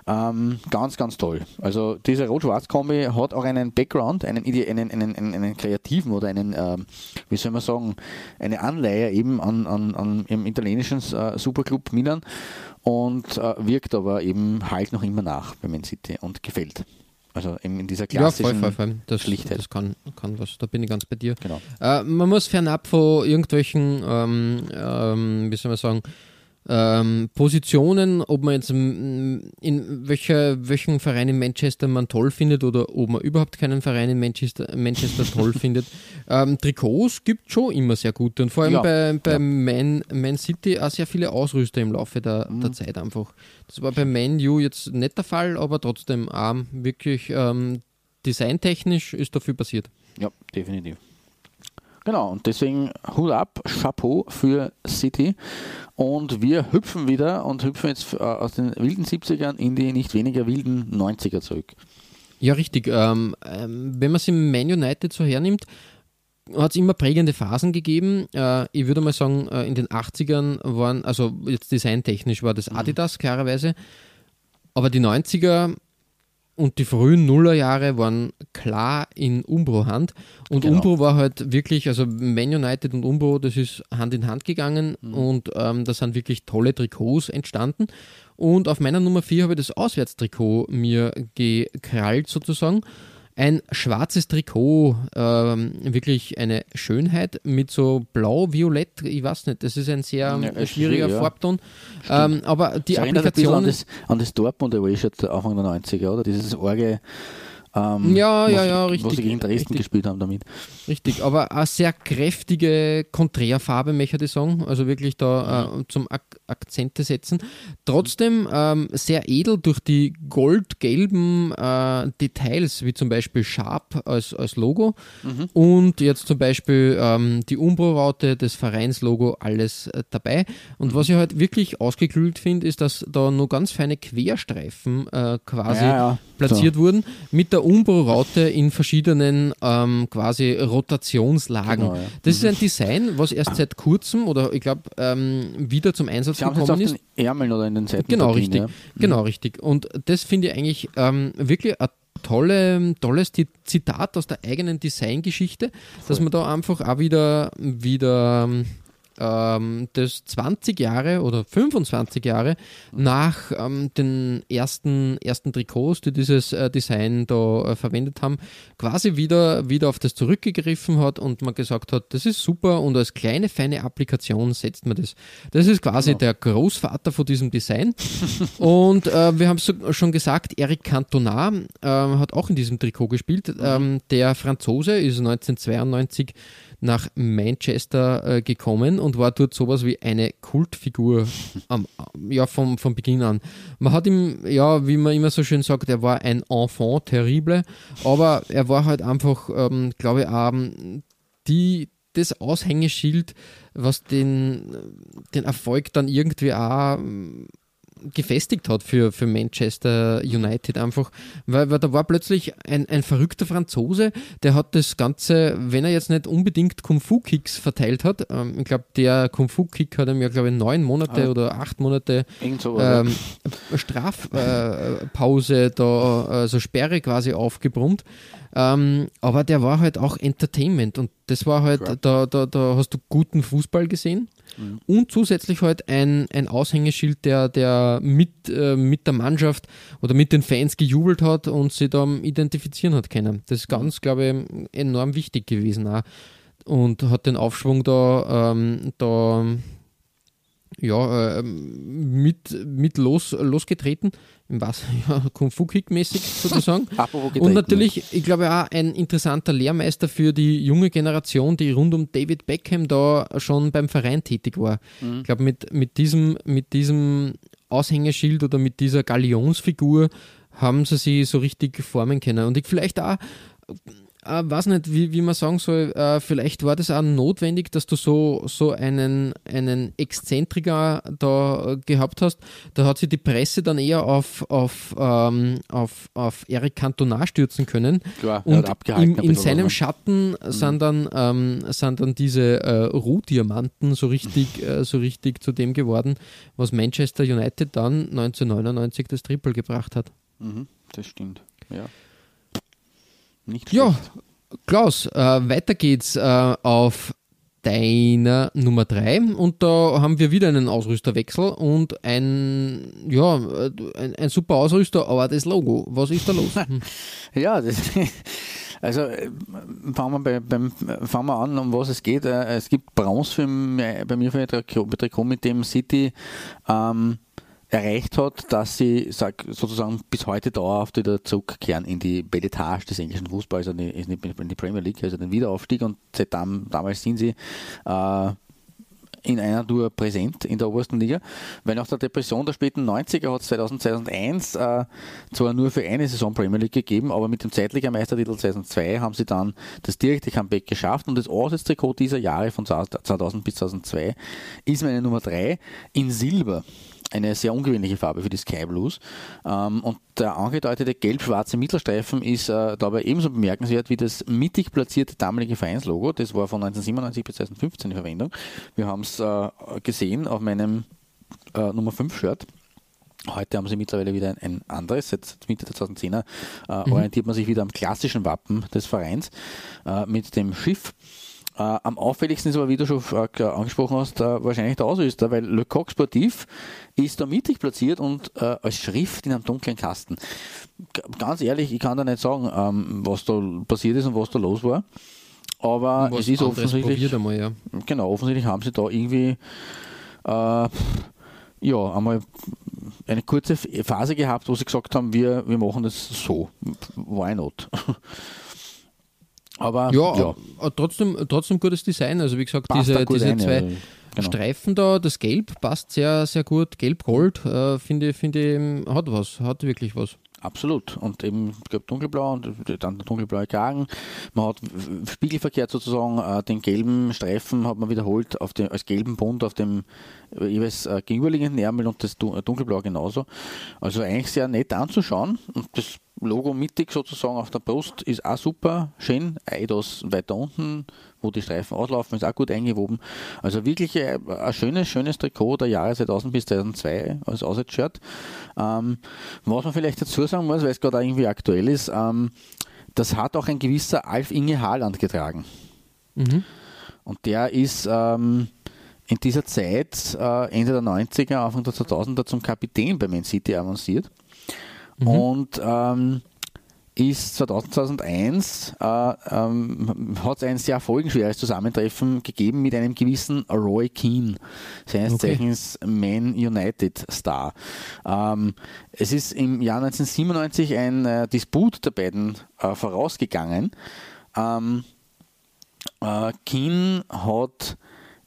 Ähm, ganz, ganz toll. Also diese Rot-Schwarz-Kombi hat auch einen Background, einen, einen, einen, einen kreativen oder einen, ähm, wie soll man sagen, eine Anleihe eben an, an, an im italienischen äh, Superclub Milan und äh, wirkt aber eben halt noch immer nach bei Man City und gefällt. Also in dieser Ja, klassischen voll, voll, voll. Das, Schlichtheit. das kann, kann was. Da bin ich ganz bei dir. Genau. Äh, man muss fernab von irgendwelchen, ähm, ähm, wie soll man sagen, ähm, Positionen, ob man jetzt in welcher, welchen Verein in Manchester man toll findet oder ob man überhaupt keinen Verein in Manchester, Manchester toll findet. Ähm, Trikots gibt schon immer sehr gute und vor allem Ja, bei, bei ja. Man, Man City auch sehr viele Ausrüster im Laufe der, der Mhm. Zeit einfach. Das war bei Man U jetzt nicht der Fall, aber trotzdem auch wirklich ähm, designtechnisch ist da viel passiert. Ja, definitiv. Genau, und deswegen Hut ab, Chapeau für City. Und wir hüpfen wieder und hüpfen jetzt äh, aus den wilden 70ern in die nicht weniger wilden 90er zurück. Ja, richtig. Ähm, ähm, wenn man es im Man United so hernimmt, hat es immer prägende Phasen gegeben. Äh, ich würde mal sagen, äh, in den 80ern waren, also jetzt designtechnisch war das Adidas klarerweise, aber die 90er und die frühen Nullerjahre waren klar in Umbro-Hand. Und Genau. Umbro war halt wirklich, also Man United und Umbro, das ist Hand in Hand gegangen und ähm, da sind wirklich tolle Trikots entstanden. Und auf meiner Nummer 4 habe ich das Auswärtstrikot mir gekrallt sozusagen. Ein schwarzes Trikot, ähm, wirklich eine Schönheit mit so blau-violett, ich weiß nicht, das ist ein sehr Ja, schwieriger schwierig, ja. Farbton. Ähm, aber die Das Applikation an das, an das Dortmund Away-Shirt Anfang der 90er, oder? Dieses Orge, ähm, Ja, ja, was- ja, Wo richtig, sie gegen Dresden richtig. gespielt haben damit. Richtig, aber eine sehr kräftige Konträrfarbe, möchte ich sagen. Also wirklich da äh, zum Ak Akzente setzen. Trotzdem ähm, sehr edel durch die goldgelben äh, Details, wie zum Beispiel Sharp als, als Logo mhm. und jetzt zum Beispiel ähm, die Umbro-Raute, das Vereinslogo, alles äh, dabei. Und was ich halt wirklich ausgeklügelt finde, ist, dass da nur ganz feine Querstreifen äh, quasi ja, ja. platziert so. wurden mit der Umbro-Raute in verschiedenen ähm, quasi Rotationslagen. Genau, ja. Das mhm. ist ein Design, was erst seit kurzem oder ich glaube ähm, wieder zum Einsatz Gekommen ist. Den Ärmeln oder in den Seiten. Genau, richtig. Ja. Genau, mhm. richtig. Und das finde ich eigentlich ähm, wirklich ein tolle, tolles Zitat aus der eigenen Designgeschichte, dass man da einfach auch wieder, wieder ähm, das 20 Jahre oder 25 Jahre nach ähm, den ersten, ersten Trikots, die dieses äh, Design da äh, verwendet haben, quasi wieder, wieder auf das zurückgegriffen hat und man gesagt hat, das ist super und als kleine, feine Applikation setzt man das. Das ist quasi genau. der Großvater von diesem Design. und äh, wir haben es so, schon gesagt, Eric Cantona äh, hat auch in diesem Trikot gespielt. Mhm. Ähm, der Franzose ist 1992 nach Manchester äh, gekommen und war dort sowas wie eine Kultfigur am, ja, vom, vom Beginn an. Man hat ihm, ja, wie man immer so schön sagt, er war ein Enfant terrible, aber er war halt einfach, ähm, glaube ich, auch die, das Aushängeschild, was den, den Erfolg dann irgendwie auch gefestigt hat für, für Manchester United einfach, weil, weil da war plötzlich ein, ein verrückter Franzose, der hat das Ganze, wenn er jetzt nicht unbedingt Kung-Fu-Kicks verteilt hat, ähm, ich glaube, der Kung-Fu-Kick hat ihm ja, glaube ich, neun Monate ah. oder acht Monate ähm, Strafpause äh, da, also Sperre quasi aufgebrummt. Ähm, aber der war halt auch Entertainment und das war halt, da, da, da hast du guten Fußball gesehen. Mhm. Und zusätzlich halt ein, ein Aushängeschild, der, der mit, äh, mit der Mannschaft oder mit den Fans gejubelt hat und sie da identifizieren hat können. Das ist ganz, glaube ich, enorm wichtig gewesen auch. Und hat den Aufschwung da, ähm, da ja, äh, mit, mit los, losgetreten, im was, ja, Kung Fu Kick mäßig sozusagen. und natürlich, ich glaube auch ein interessanter Lehrmeister für die junge Generation, die rund um David Beckham da schon beim Verein tätig war. Mhm. Ich glaube, mit, mit, diesem, mit diesem Aushängeschild oder mit dieser Galionsfigur haben sie sich so richtig formen können. Und ich vielleicht auch äh, weiß nicht, wie, wie man sagen soll, äh, vielleicht war das auch notwendig, dass du so, so einen, einen Exzentriker da gehabt hast. Da hat sich die Presse dann eher auf, auf, ähm, auf, auf Eric Cantona stürzen können. Klar, und in, in seinem Schatten mhm. sind, dann, ähm, sind dann diese äh, Rohdiamanten so richtig, äh, so richtig zu dem geworden, was Manchester United dann 1999 das Triple gebracht hat. Mhm, das stimmt, ja. Nicht schlecht. Ja, Klaus, äh, weiter geht's äh, auf deiner Nummer 3 und da haben wir wieder einen Ausrüsterwechsel und ein, ja, ein, ein super Ausrüster, aber das Logo, was ist da los? ja, das, also äh, fangen wir, bei, beim, fangen wir an, um was es geht. Äh, es gibt Bronze für, bei mir für ein Trikot, mit dem City ähm, erreicht hat, dass sie sag, sozusagen bis heute dauerhaft wieder zurückkehren in die Belletage des englischen Fußballs, also in die Premier League, also den Wiederaufstieg. Und seitdem, damals sind sie äh, in einer Tour präsent in der obersten Liga, weil nach der Depression der späten 90er hat es 2001 äh, zwar nur für eine Saison Premier League gegeben, aber mit dem zeitlichen Meistertitel 2002 haben sie dann das direkte Comeback geschafft. Und das Auswärtstrikot dieser Jahre von 2000 bis 2002 ist meine Nummer 3 in Silber eine sehr ungewöhnliche Farbe für die Sky Blues. Ähm, und der angedeutete gelb-schwarze Mittelstreifen ist äh, dabei ebenso bemerkenswert wie das mittig platzierte damalige Vereinslogo. Das war von 1997 bis 2015 in Verwendung. Wir haben es äh, gesehen auf meinem äh, Nummer 5 Shirt. Heute haben sie mittlerweile wieder ein anderes, seit Mitte der 2010er äh, mhm. orientiert man sich wieder am klassischen Wappen des Vereins äh, mit dem Schiff. Äh, am auffälligsten ist aber, wie du schon äh, angesprochen hast, äh, wahrscheinlich der Ausrüster, weil Le Coq Sportif ist da mittig platziert und äh, als Schrift in einem dunklen Kasten. G ganz ehrlich, ich kann da nicht sagen, ähm, was da passiert ist und was da los war. Aber es ist offensichtlich. Einmal, ja. Genau, offensichtlich haben sie da irgendwie äh, ja, einmal eine kurze Phase gehabt, wo sie gesagt haben, wir, wir machen das so. Why not? Aber ja, ja. trotzdem, trotzdem gutes Design. Also wie gesagt, diese, diese, ein, zwei, Genau. Streifen da, das Gelb passt sehr, sehr gut. Gelb-Gold, äh, finde finde hat was, hat wirklich was. Absolut. Und eben, ich glaube, dunkelblau und dann der dunkelblaue Kragen. Man hat spiegelverkehrt sozusagen äh, den gelben Streifen hat man wiederholt auf dem, als gelben Bund auf dem äh, jeweils äh, gegenüberliegenden Ärmel und das du- dunkelblau genauso. Also eigentlich sehr nett anzuschauen und das Logo mittig sozusagen auf der Brust ist auch super schön. Eidos weiter unten, wo die Streifen auslaufen, ist auch gut eingewoben. Also wirklich äh, ein schönes, schönes Trikot der Jahre 2000 bis 2002 als Auswärtsshirt. Ähm, was man vielleicht dazu sagen muss, weil es gerade irgendwie aktuell ist, ähm, das hat auch ein gewisser Alf Inge Haaland getragen. Mhm. Und der ist ähm, in dieser Zeit, äh, Ende der 90er, Anfang der 2000er, zum Kapitän bei Man City avanciert. Und ähm, ist 2000, 2001 äh, ähm, hat es ein sehr folgenschweres Zusammentreffen gegeben mit einem gewissen Roy Keane, seines Okay. Zeichens Man United Star. Ähm, es ist im Jahr 1997 ein äh, Disput der beiden äh, vorausgegangen. Ähm, äh, Keane hat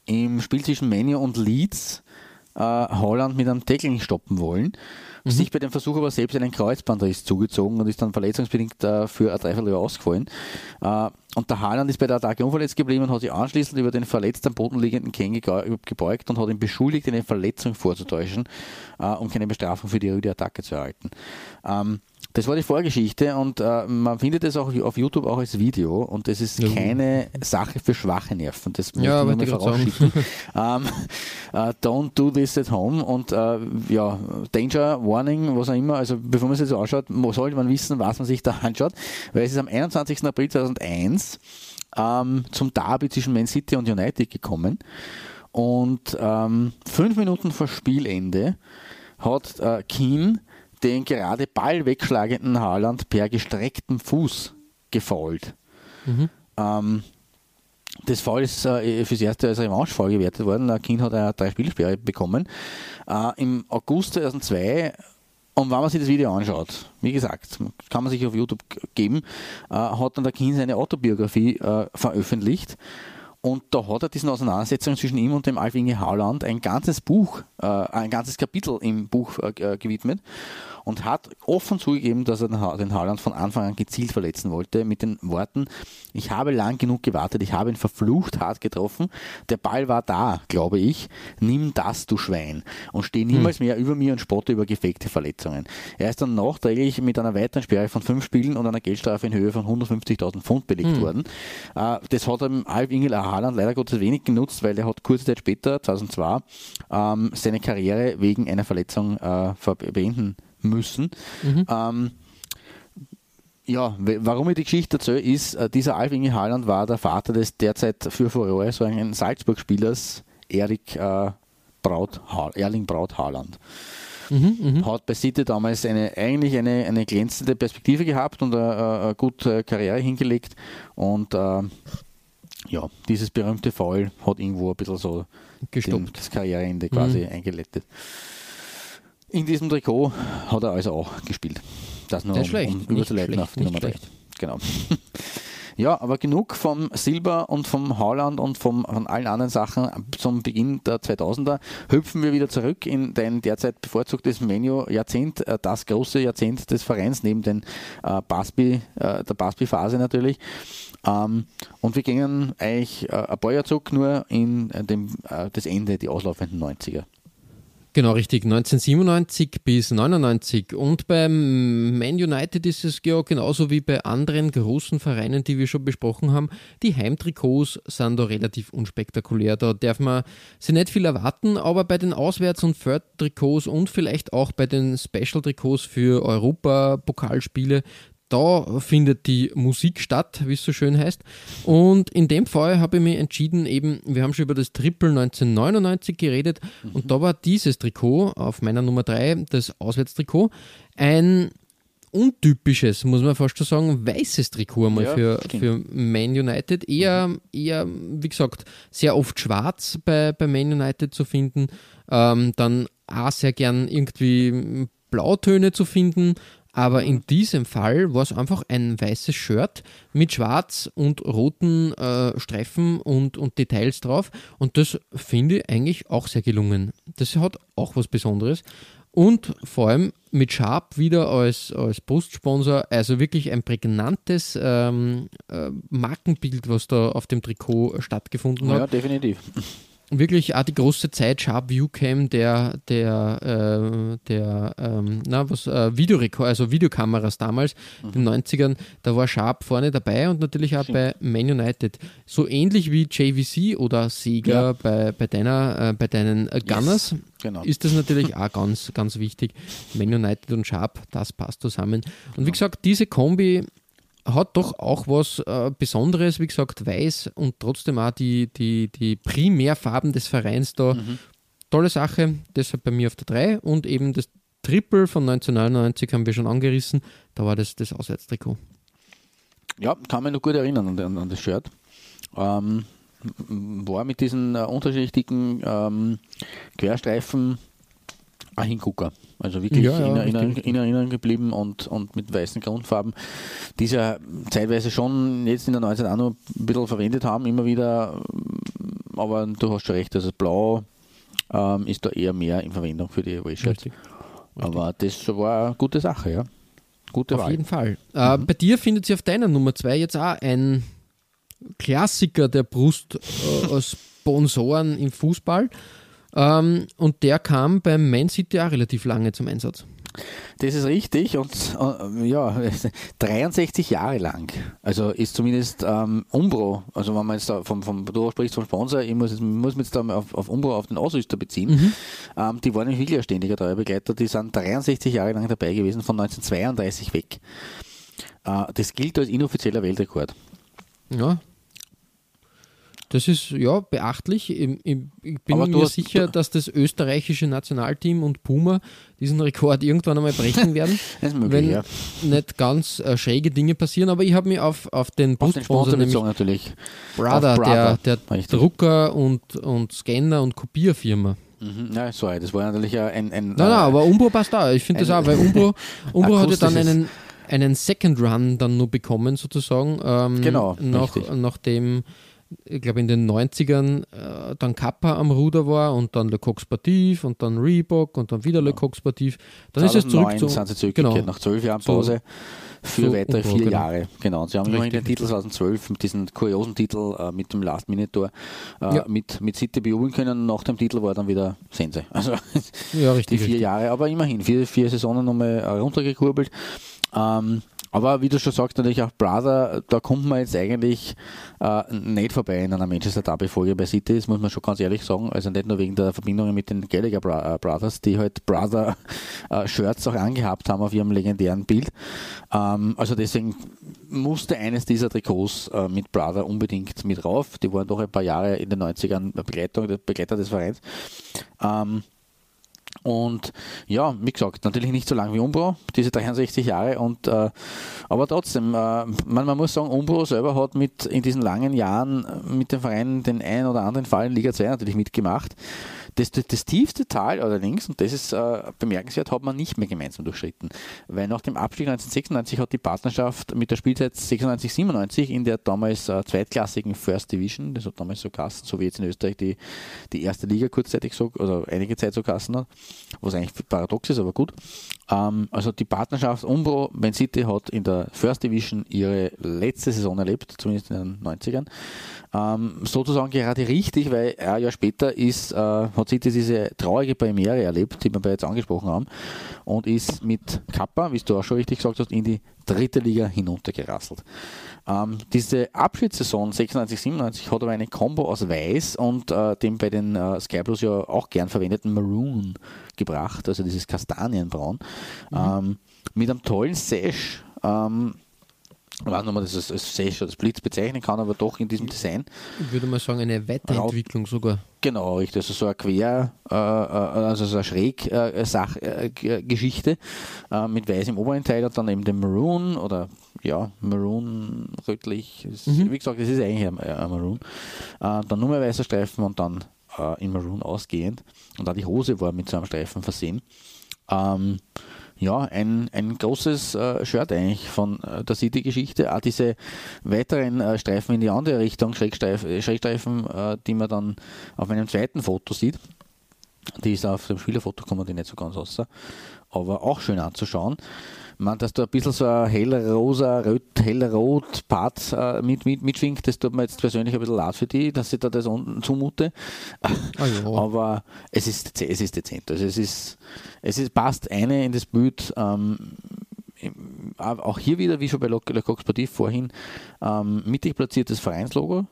im Spiel zwischen Menu und Leeds äh, Holland mit einem Tackling stoppen wollen. Sich bei dem Versuch aber selbst einen Kreuzbandriss zugezogen und ist dann verletzungsbedingt äh, für ein Dreivierteljahr ausgefallen. Äh, und der Haaland ist bei der Attacke unverletzt geblieben und hat sich anschließend über den verletzt am Boden liegenden Ken gebeugt und hat ihn beschuldigt, eine Verletzung vorzutäuschen, äh, um keine Bestrafung für die rüde Attacke zu erhalten. Ähm, das war die Vorgeschichte und äh, man findet es auch auf YouTube auch als Video und das ist Ja. keine Sache für schwache Nerven. Das möchte Ja, sagen. vorausschicken. ähm, äh, don't do this at home und äh, ja, Danger, Warning, was auch immer. Also bevor man sich das anschaut, mo- sollte man wissen, was man sich da anschaut, weil es ist am 21. April 2001 ähm, zum Derby zwischen Man City und United gekommen und ähm, fünf Minuten vor Spielende hat äh, Keane den gerade Ball wegschlagenden Haaland per gestrecktem Fuß gefault. Ähm, das Foul ist äh, fürs erste als Revanche gewertet worden. Äh, Keane hat eine drei Spielsperre bekommen. Äh, Im August 2002 und wenn man sich das Video anschaut, wie gesagt, kann man sich auf YouTube geben, äh, hat dann der Keane seine Autobiografie äh, veröffentlicht. Und da hat er diesen Auseinandersetzungen zwischen ihm und dem Alf Inge Haaland ein ganzes Buch, äh, ein ganzes Kapitel im Buch äh, äh, gewidmet und hat offen zugegeben, dass er den, ha den Haaland von Anfang an gezielt verletzen wollte, mit den Worten, ich habe lang genug gewartet, ich habe ihn verflucht hart getroffen, der Ball war da, glaube ich, nimm das, du Schwein, und steh niemals mehr über mir und spotte über gefakte Verletzungen. Er ist dann nachträglich mit einer weiteren Sperre von fünf Spielen und einer Geldstrafe in Höhe von 150.000 Pfund belegt worden. Äh, das hat dem Alf Ingel Haaland leider Gottes wenig genutzt, weil er hat kurze Zeit später, 2002, ähm, seine Karriere wegen einer Verletzung äh, beenden müssen. Ähm, ja, warum ich die Geschichte erzähle, ist, äh, dieser Alf Inge Haaland war der Vater des derzeit für Furore sorgenden Salzburg-Spielers Erik äh, Braut, Erling Braut Haaland. Hat bei City damals eine, eigentlich eine, eine glänzende Perspektive gehabt und eine, eine, eine gute Karriere hingelegt. Und äh, ja, dieses berühmte Foul hat irgendwo ein bisschen so den, das Karriereende quasi eingeleitet. In diesem Trikot hat er also auch gespielt. Das nur Nicht um, schlecht, um überzuleiten schlecht, auf die Nummer 3. schlecht. Genau. Ja, aber genug vom Silber und vom Haaland und vom, von allen anderen Sachen zum Beginn der 2000er. Hüpfen wir wieder zurück in dein derzeit bevorzugtes Menu-Jahrzehnt, äh, das große Jahrzehnt des Vereins neben den äh, Basby, äh, der Basby-Phase natürlich. Ähm, und wir gingen eigentlich äh, ein paar Jahre zurück nur in äh, dem, äh, das Ende, die auslaufenden 90er. Genau, richtig. 1997 bis 99. Und beim Man United ist es ja genauso wie bei anderen großen Vereinen, die wir schon besprochen haben. Die Heimtrikots sind da relativ unspektakulär. Da darf man sich nicht viel erwarten, aber bei den Auswärts- und Third-Trikots und vielleicht auch bei den Special-Trikots für Europa-Pokalspiele, da findet die Musik statt, wie es so schön heißt. Und in dem Fall habe ich mich entschieden, eben, wir haben schon über das Triple 1999 geredet und da war dieses Trikot auf meiner Nummer 3, das Auswärtstrikot, ein untypisches, muss man fast schon sagen, weißes Trikot einmal Ja, für, stimmt. für Man United. Eher, eher, wie gesagt, sehr oft schwarz bei, bei Man United zu finden. Ähm, dann auch sehr gern irgendwie Blautöne zu finden. Aber in diesem Fall war es einfach ein weißes Shirt mit schwarz und roten äh, Streifen und, und Details drauf. Und das finde ich eigentlich auch sehr gelungen. Das hat auch was Besonderes. Und vor allem mit Sharp wieder als, als Brustsponsor, also wirklich ein prägnantes ähm, äh, Markenbild, was da auf dem Trikot stattgefunden hat. Ja, definitiv. Wirklich auch die große Zeit Sharp Viewcam der, der, äh, der ähm, na, was, äh, Videorekord, also Videokameras damals, in den 90ern, da war Sharp vorne dabei und natürlich auch bei Man United. So ähnlich wie JVC oder Sega Ja. bei, bei, deiner, äh, bei deinen äh, Gunners genau. ist das natürlich auch ganz, ganz wichtig. Man United und Sharp, das passt zusammen. Und wie gesagt, diese Kombi hat doch auch was äh, Besonderes, wie gesagt, weiß und trotzdem auch die, die, die Primärfarben des Vereins da. Tolle Sache, deshalb bei mir auf der 3 und eben das Triple von 1999 haben wir schon angerissen, da war das das Auswärtstrikot. Ja, kann mich noch gut erinnern an, an, an das Shirt. Ähm, war mit diesen äh, unterschiedlichen ähm, Querstreifen ein Hingucker. Also wirklich Ja, ja, in, in, in Erinnerung geblieben und, und mit weißen Grundfarben, die sie ja zeitweise schon jetzt in der 19 auch noch ein bisschen verwendet haben, immer wieder. Aber du hast schon recht, also Blau ähm, ist da eher mehr in Verwendung für die Away-Shirts. Aber das war eine gute Sache, ja. Gute Auf Wahl. jeden Fall. Äh, bei dir findet sich auf deiner Nummer 2 jetzt auch ein Klassiker der Brust-Sponsoren im Fußball. Ähm, und der kam beim Man City auch relativ lange zum Einsatz. Das ist richtig und äh, ja, 63 Jahre lang. Also ist zumindest ähm, Umbro, also wenn man jetzt da vom, vom du sprichst vom Sponsor, ich muss, jetzt- muss mich jetzt da auf, auf Umbro, auf den Ausrüster beziehen. Ähm, die waren nämlich wirklich ein ständiger treuer Begleiter, die sind 63 Jahre lang dabei gewesen, von 1932 weg. Äh, das gilt als inoffizieller Weltrekord. Ja. Das ist ja beachtlich. Ich, ich, ich bin mir hast- sicher, dass das österreichische Nationalteam und Puma diesen Rekord irgendwann einmal brechen werden, möglich, wenn ja. nicht ganz äh, schräge Dinge passieren. Aber ich habe mich auf, auf den Brustsponsor, Sponsor nämlich natürlich. Brother, Brother, der, der. Drucker und, und Scanner und Kopierfirma. Mhm, ja, sorry, das war natürlich ein, ein Nein, nein, aber Umbro passt da. Ich finde das auch, weil Umbro, Umbro hat ja dann einen, einen Second Run dann nur bekommen, sozusagen. Ähm, Genau, nach. Nachdem, ich glaube, in den 90ern äh, dann Kappa am Ruder war und dann Le Coq Sportif und dann Reebok und dann wieder Le Coq Sportif. Dann ist es zurück 2009 zu. sind sie zurückgekehrt, genau. nach zwölf Jahren Pause für zu weitere vier genau. Jahre. Genau, und sie haben immerhin den Titel 2012 mit diesem kuriosen Titel äh, mit dem Last Minute Tor äh, Ja. mit, mit City bejubeln können. Nach dem Titel war dann wieder Sense. Also Ja, die richtig. vier richtig. Jahre, aber immerhin vier, vier Saisonen nochmal äh, runtergekurbelt. Ähm, aber wie du schon sagst, natürlich auch Brother, da kommt man jetzt eigentlich äh, nicht vorbei in einer Manchester Derby-Folge bei City, das muss man schon ganz ehrlich sagen. Also nicht nur wegen der Verbindungen mit den Gallagher äh, Brothers, die halt Brother-Shirts auch angehabt haben auf ihrem legendären Bild. Ähm, also deswegen musste eines dieser Trikots äh, mit Brother unbedingt mit rauf. Die waren doch ein paar Jahre in den 90ern Begleitung, Begleiter des Vereins. Ähm, und ja, wie gesagt, natürlich nicht so lang wie Umbro, diese 63 Jahre. Und, äh, aber trotzdem, äh, man, man muss sagen, Umbro selber hat mit in diesen langen Jahren mit dem Verein den einen oder anderen Fall in Liga 2 natürlich mitgemacht. Das, das, das tiefste Tal allerdings, und das ist äh, bemerkenswert, hat man nicht mehr gemeinsam durchschritten. Weil nach dem Abstieg 1996 hat die Partnerschaft mit der Spielzeit 96-97 in der damals äh, zweitklassigen First Division, das hat damals so geheißen, so wie jetzt in Österreich die, die erste Liga kurzzeitig so, oder einige Zeit so geheißen hat, was eigentlich paradox ist, aber gut. Ähm, also die Partnerschaft Umbro Man City hat in der First Division ihre letzte Saison erlebt, zumindest in den 90ern. Ähm, sozusagen gerade richtig, weil ein Jahr später ist, äh, hat City diese traurige Premiere erlebt, die wir bereits angesprochen haben, und ist mit Kappa, wie du auch schon richtig gesagt hast, in die dritte Liga hinuntergerasselt. Ähm, diese Abschiedssaison 96, 97 hat aber eine Combo aus Weiß und äh, dem bei den äh, Sky Blues ja auch gern verwendeten Maroon gebracht, also dieses Kastanienbraun, ähm, mit einem tollen Sash. Ähm, ich weiß nicht, ob man das als, als Sash oder als Blitz bezeichnen kann, aber doch in diesem Design. Ich würde mal sagen, eine Weiterentwicklung sogar. Genau, richtig. Also so eine Quer, äh, äh, also so eine Schräg äh, äh, äh, mit weiß im oberen Teil und dann eben den Maroon oder ja, Maroon, rötlich. Ist, Wie gesagt, das ist eigentlich ein, ein Maroon. Äh, dann nur mehr weißer Streifen und dann äh, in Maroon ausgehend. Und auch die Hose war mit so einem Streifen versehen. Ähm, ja, ein, ein großes äh, Shirt eigentlich von äh, der City-Geschichte. Auch diese weiteren äh, Streifen in die andere Richtung, Schrägstreif, äh, Schrägstreifen, äh, die man dann auf meinem zweiten Foto sieht. Die ist auf dem Spielerfoto, man die nicht so ganz aus, aber auch schön anzuschauen. Man, dass da ein bisschen so ein hellrosa, rot, hellrot Part äh, mit, mit, mitschwingt, das tut mir jetzt persönlich ein bisschen leid für die, dass ich da das unten zumute. Ja. Aber es ist, es ist dezent. Also es ist, es ist, passt eine in das Bild. Ähm, auch hier wieder, wie schon bei Le Coq Sportif vorhin, ähm, mittig platziertes Vereinslogo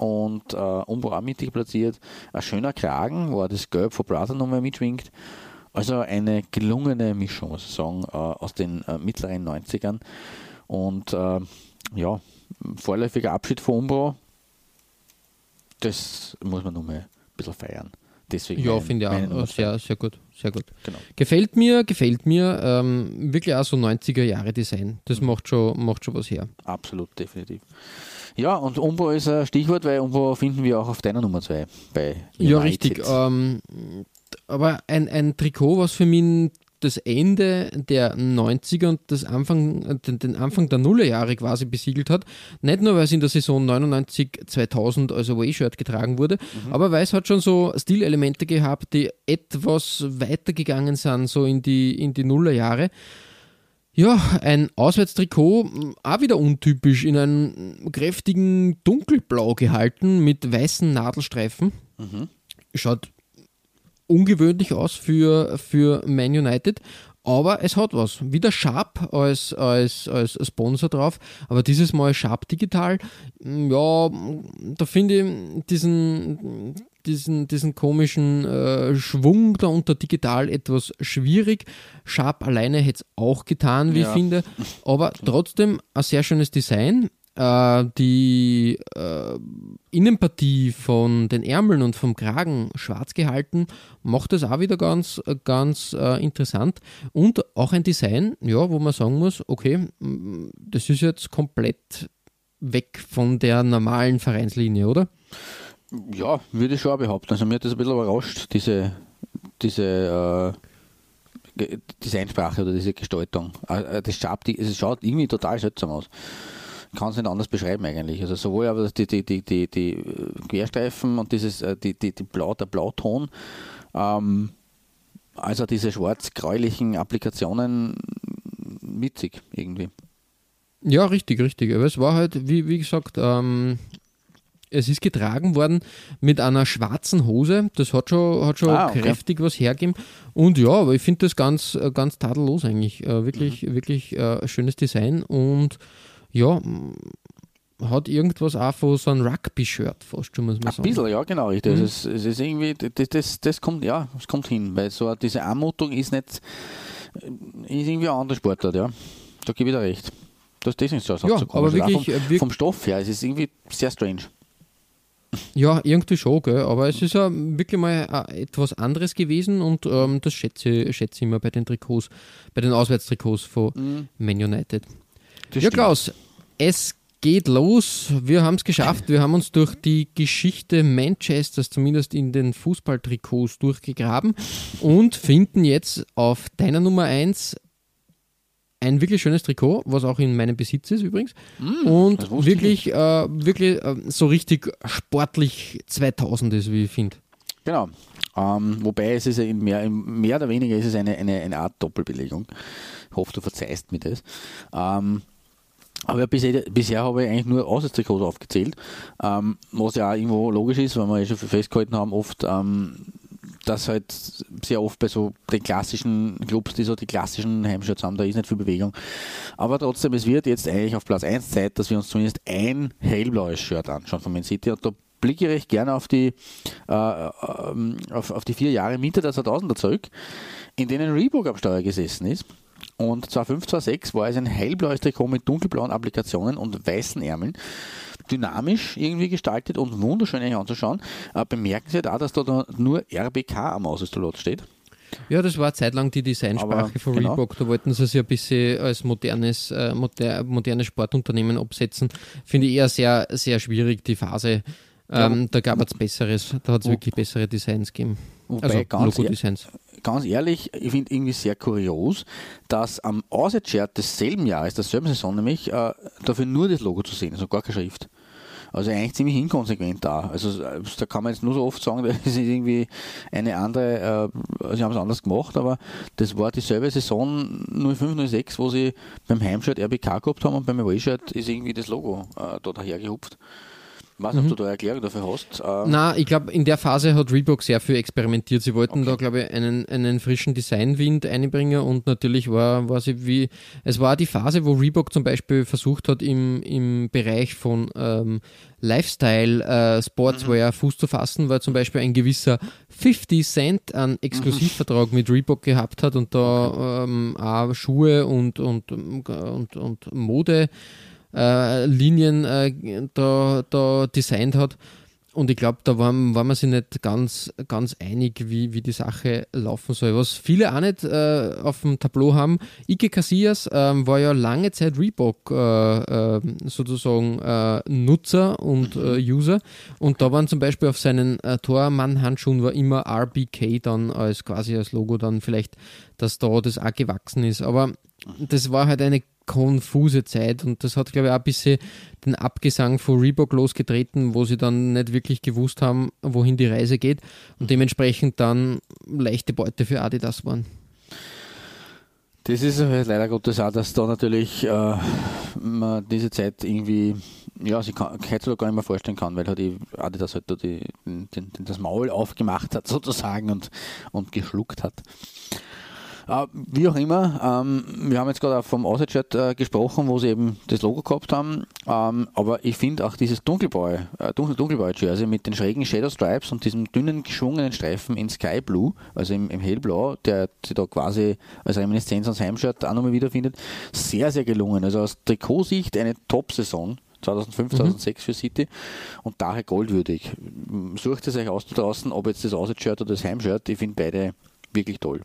und äh, mittig platziert. Ein schöner Kragen, wo das Gelb von Brother nochmal mitschwingt. Also eine gelungene Mischung, muss ich sagen, äh, aus den äh, mittleren 90ern. Und äh, ja, vorläufiger Abschied von Umbro, das muss man nur mal ein bisschen feiern. Deswegen Ja, finde ich auch. Nummer Sehr, sehr gut. Sehr gut. Genau. Gefällt mir, gefällt mir. Ähm, wirklich auch so 90er Jahre Design. Das macht schon, macht schon was her. Absolut, definitiv. Ja, und Umbro ist ein Stichwort, weil Umbro finden wir auch auf deiner Nummer 2 bei Ja, United. richtig. Ähm, aber ein, ein Trikot, was für mich das Ende der 90er und das Anfang, den, den Anfang der Nullerjahre quasi besiegelt hat. Nicht nur, weil es in der Saison 99-2000 als Away-Shirt getragen wurde, aber weil es hat schon so Stilelemente gehabt, die etwas weitergegangen sind, so in die, in die Nullerjahre. Ja, ein Auswärtstrikot, auch wieder untypisch, in einem kräftigen Dunkelblau gehalten mit weißen Nadelstreifen. Schaut ungewöhnlich aus für, für Man United, aber es hat was. Wieder Sharp als, als, als Sponsor drauf, aber dieses Mal Sharp Digital, mm, ja, da finde ich diesen, diesen, diesen komischen äh, Schwung da unter Digital etwas schwierig. Sharp alleine hätte es auch getan, wie Ja. ich finde, aber trotzdem ein sehr schönes Design. Äh, die äh, Innenpartie von den Ärmeln und vom Kragen schwarz gehalten, macht das auch wieder ganz, äh, ganz äh, interessant. Und auch ein Design, ja, wo man sagen muss, okay, das ist jetzt komplett weg von der normalen Vereinslinie, oder? Ja, würde ich schon behaupten. Also mir hat das ein bisschen überrascht, diese, diese äh, Designsprache oder diese Gestaltung. Das, es schaut irgendwie total seltsam aus. Kann es nicht anders beschreiben eigentlich. Also sowohl aber die, die, die, die, die äh, Querstreifen und dieses, äh, die, die, die Blau, der Blauton, ähm, also diese schwarz-gräulichen Applikationen witzig irgendwie. Ja, richtig, richtig. Aber es war halt, wie, wie gesagt, ähm, es ist getragen worden mit einer schwarzen Hose. Das hat schon, hat schon Ah, okay. kräftig was hergegeben. Und ja, aber ich finde das ganz, äh, ganz tadellos eigentlich. Äh, wirklich, Mhm. wirklich äh, schönes Design und ja, hat irgendwas auch von so einem Rugby-Shirt fast schon, muss man Ein sagen. bisschen, ja, genau, richtig. Es, ist, es ist irgendwie, das, das, das kommt, ja, es kommt hin, weil so diese Anmutung ist nicht, ist irgendwie ein anderer Sportart, ja. Da gebe ich dir recht. Das ist deswegen so, Ja, so aber komisch. Auch wirklich, vom, äh, wirk- vom Stoff her, es ist irgendwie sehr strange. Ja, irgendwie schon, gell? aber es ist ja wirklich mal äh, etwas anderes gewesen und ähm, das schätze, schätze ich immer bei den Trikots, bei den Auswärtstrikots von Man United. Das ja, stimmt. Klaus, es geht los. Wir haben es geschafft. Wir haben uns durch die Geschichte Manchesters, zumindest in den Fußballtrikots, durchgegraben und finden jetzt auf deiner Nummer 1 ein wirklich schönes Trikot, was auch in meinem Besitz ist übrigens. das und wirklich, äh, wirklich äh, so richtig sportlich 2000 ist, wie ich finde. Genau. Ähm, wobei es ist ja mehr, mehr oder weniger ist es eine, eine, eine Art Doppelbelegung. Ich hoffe, du verzeihst mir das. Ähm, aber bisher, bisher habe ich eigentlich nur Auswärtstrikots aufgezählt, ähm, was ja auch irgendwo logisch ist, weil wir ja schon festgehalten haben, oft, ähm, dass halt sehr oft bei so den klassischen Clubs, die so die klassischen Heimshirts haben, da ist nicht viel Bewegung. Aber trotzdem, es wird jetzt eigentlich auf Platz 1 Zeit, dass wir uns zumindest ein hellblaues Shirt anschauen von Man City und da blicke ich recht gerne auf die, äh, ähm, auf, auf die vier Jahre Mitte der 2000er zurück, in denen Reebok am Steuer gesessen ist. Und 2005, 2006 war es ein hellblaues Trikot mit dunkelblauen Applikationen und weißen Ärmeln. Dynamisch irgendwie gestaltet und wunderschön eigentlich anzuschauen. Äh, bemerkenswert auch, dass da nur RBK am Außenstolot steht. Ja, das war eine Zeit lang die Designsprache von genau. Reebok. Da wollten sie sich ein bisschen als modernes, äh, moder, modernes Sportunternehmen absetzen. Finde ich eher sehr, sehr schwierig, die Phase Ähm, da gab es besseres, da hat es wirklich bessere Designs gegeben. Wobei, also ganz, Logo-Designs. ganz ehrlich, ich finde irgendwie sehr kurios, dass am Ausshirt desselben Jahres, derselben Saison nämlich, äh, dafür nur das Logo zu sehen, also gar keine Schrift. Also eigentlich ziemlich inkonsequent da. Also äh, da kann man jetzt nur so oft sagen, das ist irgendwie eine andere, äh, sie haben es anders gemacht, aber das war dieselbe Saison 05, 06, wo sie beim Heimshirt RBK gehabt haben und beim Away-Shirt ist irgendwie das Logo äh, da dahergehupft. Ich weiß nicht, Mhm. ob du da eine Erklärung dafür hast. Äh, Na, ich glaube, in der Phase hat Reebok sehr viel experimentiert. Sie wollten da, glaube ich, einen, einen frischen Designwind einbringen und natürlich war, war sie wie, es war die Phase, wo Reebok zum Beispiel versucht hat, im, im Bereich von ähm, Lifestyle, äh, Sportswear Fuß zu fassen, weil zum Beispiel ein gewisser 50 Cent einen Exklusivvertrag mit Reebok gehabt hat und da ähm, auch Schuhe und, und, und, und Mode äh, Linien äh, da, da designt hat. Und ich glaube, da waren, waren wir sich nicht ganz, ganz einig, wie, wie die Sache laufen soll. Was viele auch nicht äh, auf dem Tableau haben, Ike Casillas ähm, war ja lange Zeit Reebok äh, äh, sozusagen Nutzer und äh, User. Und da waren zum Beispiel auf seinen äh, Tormann-Handschuhen war immer RBK dann als quasi als Logo dann vielleicht, dass da das auch gewachsen ist. Aber das war halt eine konfuse Zeit und das hat, glaube ich, auch ein bisschen den Abgesang von Reebok losgetreten, wo sie dann nicht wirklich gewusst haben, wohin die Reise geht und dementsprechend dann leichte Beute für Adidas waren. Das ist halt leider Gottes auch, dass da natürlich äh, man diese Zeit irgendwie, ja, sich kann, heutzutage gar nicht mehr vorstellen kann, weil halt die Adidas halt da die, den, den, das Maul aufgemacht hat sozusagen und, und geschluckt hat. Äh, wie auch immer, ähm, wir haben jetzt gerade auch vom Outside-Shirt äh, gesprochen, wo sie eben das Logo gehabt haben, ähm, aber ich finde auch dieses Dunkelblau, äh, dunkel, dunkelblaue Jersey mit den schrägen Shadow Stripes und diesem dünnen geschwungenen Streifen in Sky Blue, also im, im Hellblau, der sich da quasi als Reminiszenz ans Heimshirt auch nochmal wiederfindet, sehr, sehr gelungen. Also aus Trikotsicht eine Top-Saison. 2005, 2006 für City und daher goldwürdig. Sucht es euch aus da draußen, ob jetzt das Outside-Shirt oder das Heimshirt, ich finde beide wirklich toll.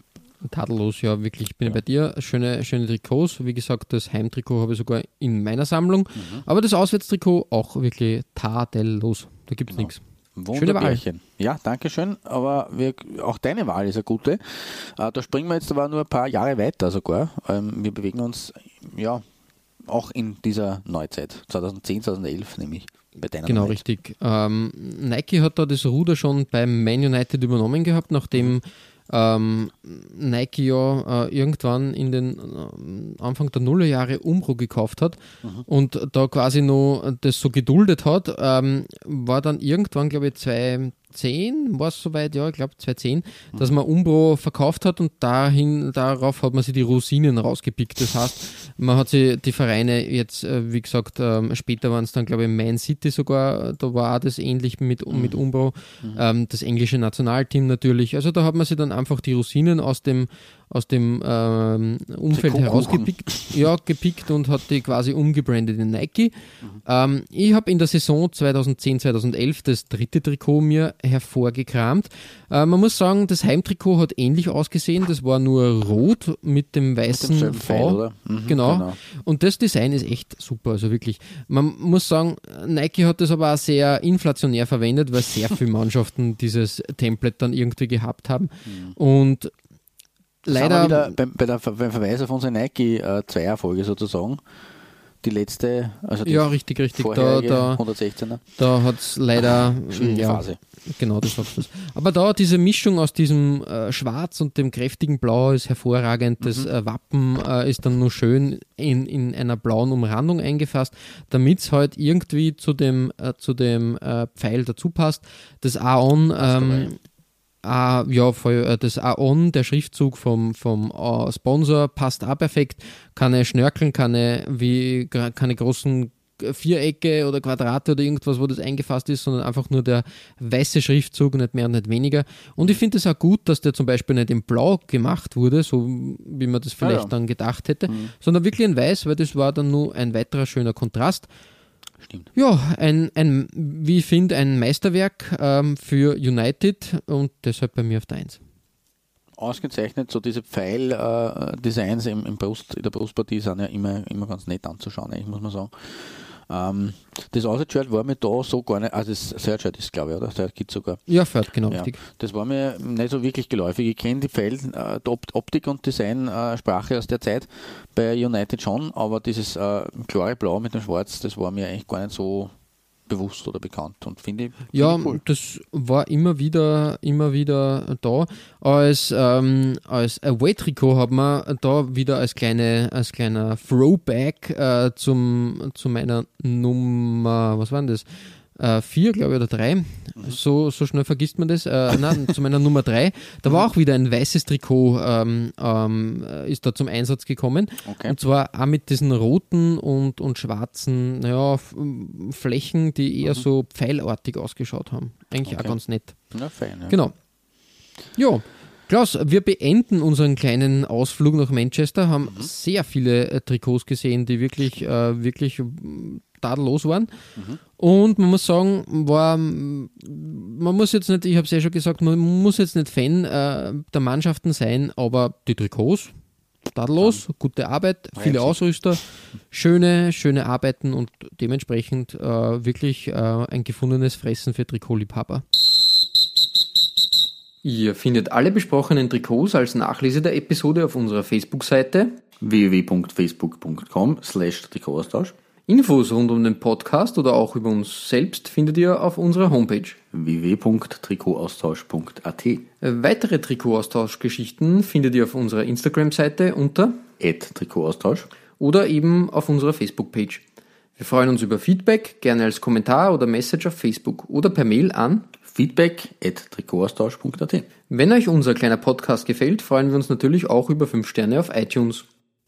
Tadellos, ja, wirklich, ich bin bei dir. Schöne, schöne Trikots. Wie gesagt, das Heimtrikot habe ich sogar in meiner Sammlung. Aber das Auswärtstrikot auch wirklich tadellos. Da gibt es nichts. Wunderbärchen. Ja, danke schön. Aber wir, auch deine Wahl ist eine gute. Äh, da springen wir jetzt aber nur ein paar Jahre weiter sogar. Ähm, wir bewegen uns ja auch in dieser Neuzeit, 2010, 2011 nämlich. Bei deiner Genau, Neuzeit. richtig. Ähm, Nike hat da das Ruder schon beim Man United übernommen gehabt, nachdem ähm, Nike ja äh, irgendwann in den äh, Anfang der Nullerjahre Umbro gekauft hat und da quasi noch das so geduldet hat, ähm, war dann irgendwann, glaube ich, 2010, war es soweit, ja, ich glaube 2010, dass man Umbro verkauft hat und dahin, darauf hat man sich die Rosinen rausgepickt. Das heißt, man hat sich die Vereine jetzt, äh, wie gesagt, ähm, später waren es dann, glaube ich, Man City sogar, da war auch das ähnlich mit, mit Umbro, ähm, das englische Nationalteam natürlich. Also da hat man sich dann einfach die Rosinen aus dem, aus dem ähm, Umfeld herausgepickt ja, gepickt und hat die quasi umgebrandet in Nike. Ähm, ich habe in der Saison 2010, 2011 das dritte Trikot mir hervorgekramt. Äh, man muss sagen, das Heimtrikot hat ähnlich ausgesehen. Das war nur rot mit dem weißen Pfeil, V. Mhm, genau. genau. Und das Design ist echt super. Also wirklich. Man muss sagen, Nike hat das aber auch sehr inflationär verwendet, weil sehr viele Mannschaften dieses Template dann irgendwie gehabt haben. Und Sind wir leider. wieder beim, bei der, beim Verweis auf unsere Nike äh, Zweierfolge sozusagen. Die letzte, also die Ja, richtig, richtig. Da, da, 116er. da hat es leider. Schwierige ja, Phase. Genau, das sagst du. Aber da diese Mischung aus diesem äh, Schwarz und dem kräftigen Blau ist hervorragend. Das äh, Wappen äh, ist dann nur schön in, in einer blauen Umrandung eingefasst, damit es halt irgendwie zu dem, äh, zu dem äh, Pfeil dazu passt. Das Aon, ähm, Ah, ja, voll, äh, das Aon, der Schriftzug vom, vom äh, Sponsor, passt auch perfekt. Keine Schnörkeln, keine, wie, keine großen Vierecke oder Quadrate oder irgendwas, wo das eingefasst ist, sondern einfach nur der weiße Schriftzug, nicht mehr und nicht weniger. Und ich finde es auch gut, dass der zum Beispiel nicht in Blau gemacht wurde, so wie man das vielleicht ja. dann gedacht hätte, sondern wirklich in Weiß, weil das war dann nur ein weiterer schöner Kontrast. Stimmt. Ja, ein, ein wie ich finde, ein Meisterwerk ähm, für United und deshalb bei mir auf der 1. Ausgezeichnet, so diese Pfeil-Designs im, im Brust, in der Brustpartie sind ja immer, immer ganz nett anzuschauen, eigentlich muss man sagen. Ähm, das Aussage-Shirt war mir da so gar nicht, also das Third-Shirt ist glaube ich, oder? Third gibt sogar. Ja, Third, genau, Ja, das war mir nicht so wirklich geläufig. Ich kenne die Pfeil, äh, die Opt- Optik und Design-Sprache aus der Zeit bei United schon, aber dieses äh, klare Blau mit dem Schwarz, das war mir eigentlich gar nicht so bewusst oder bekannt und finde ich, find Ja, cool. das war immer wieder, immer wieder da. Als, ähm, als Away-Trikot hat man da wieder als, kleine, als kleiner Throwback äh, zum, zu meiner Nummer, was war denn das? Äh, vier, glaube ich, oder drei. Mhm. So, so schnell vergisst man das. Äh, nein, zu meiner Nummer drei. Da Mhm. war auch wieder ein weißes Trikot, ähm, ähm, ist da zum Einsatz gekommen. Okay. Und zwar auch mit diesen roten und, und schwarzen naja, Flächen, die eher so pfeilartig ausgeschaut haben. Eigentlich Mhm. Okay. auch ganz nett. Na, fein, ja. Genau. Ja, Klaus, wir beenden unseren kleinen Ausflug nach Manchester, haben Mhm. sehr viele äh, Trikots gesehen, die wirklich, äh, wirklich tadellos waren. Mhm. Und man muss sagen, war, man muss jetzt nicht, ich habe es ja schon gesagt, man muss jetzt nicht Fan äh, der Mannschaften sein, aber die Trikots, tadellos, gute Arbeit, viele. Ausrüster, schöne, schöne Arbeiten und dementsprechend äh, wirklich äh, ein gefundenes Fressen für Trikotliebhaber. Ihr findet alle besprochenen Trikots als Nachlese der Episode auf unserer Facebook-Seite. www.facebook.com slash Trikotaustausch Infos rund um den Podcast oder auch über uns selbst findet ihr auf unserer Homepage. www.trikotaustausch.at Weitere Trikotaustauschgeschichten findet ihr auf unserer Instagram-Seite unter at Trikotaustausch oder eben auf unserer Facebook-Page. Wir freuen uns über Feedback, gerne als Kommentar oder Message auf Facebook oder per Mail an. feedback at Trikotaustausch.at Wenn euch unser kleiner Podcast gefällt, freuen wir uns natürlich auch über 5 Sterne auf iTunes.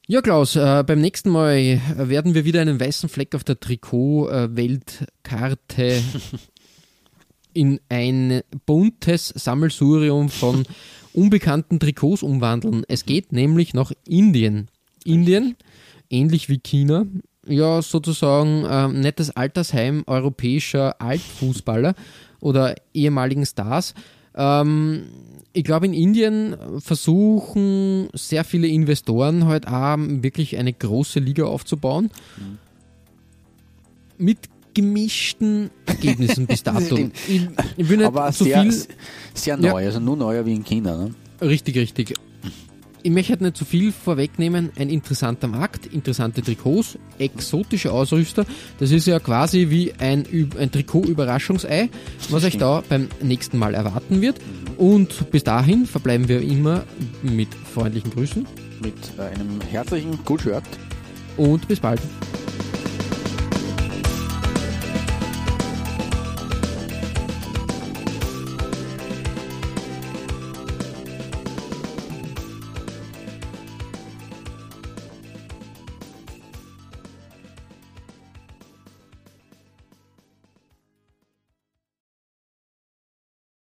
Ja, Klaus, äh, beim nächsten Mal äh, werden wir wieder einen weißen Fleck auf der Trikot-Weltkarte in ein buntes Sammelsurium von unbekannten Trikots umwandeln. Es geht nämlich nach Indien. Indien, ähnlich wie China, ja sozusagen nicht das Altersheim europäischer Altfußballer oder ehemaligen Stars. Ähm, ich glaube, in Indien versuchen sehr viele Investoren halt auch wirklich eine große Liga aufzubauen. Mit gemischten Ergebnissen bis dato. Ich, ich Aber zu sehr, viel sehr Ja. neu, also nur neuer wie in China. Ne? Richtig, richtig. Ich möchte halt nicht zu viel vorwegnehmen. Ein interessanter Markt, interessante Trikots, exotische Ausrüster. Das ist ja quasi wie ein, ein Trikot-Überraschungsei, was euch da beim nächsten Mal erwarten wird. Und bis dahin verbleiben wir immer mit freundlichen Grüßen Mit einem herzlichen Good Shirt. und bis bald.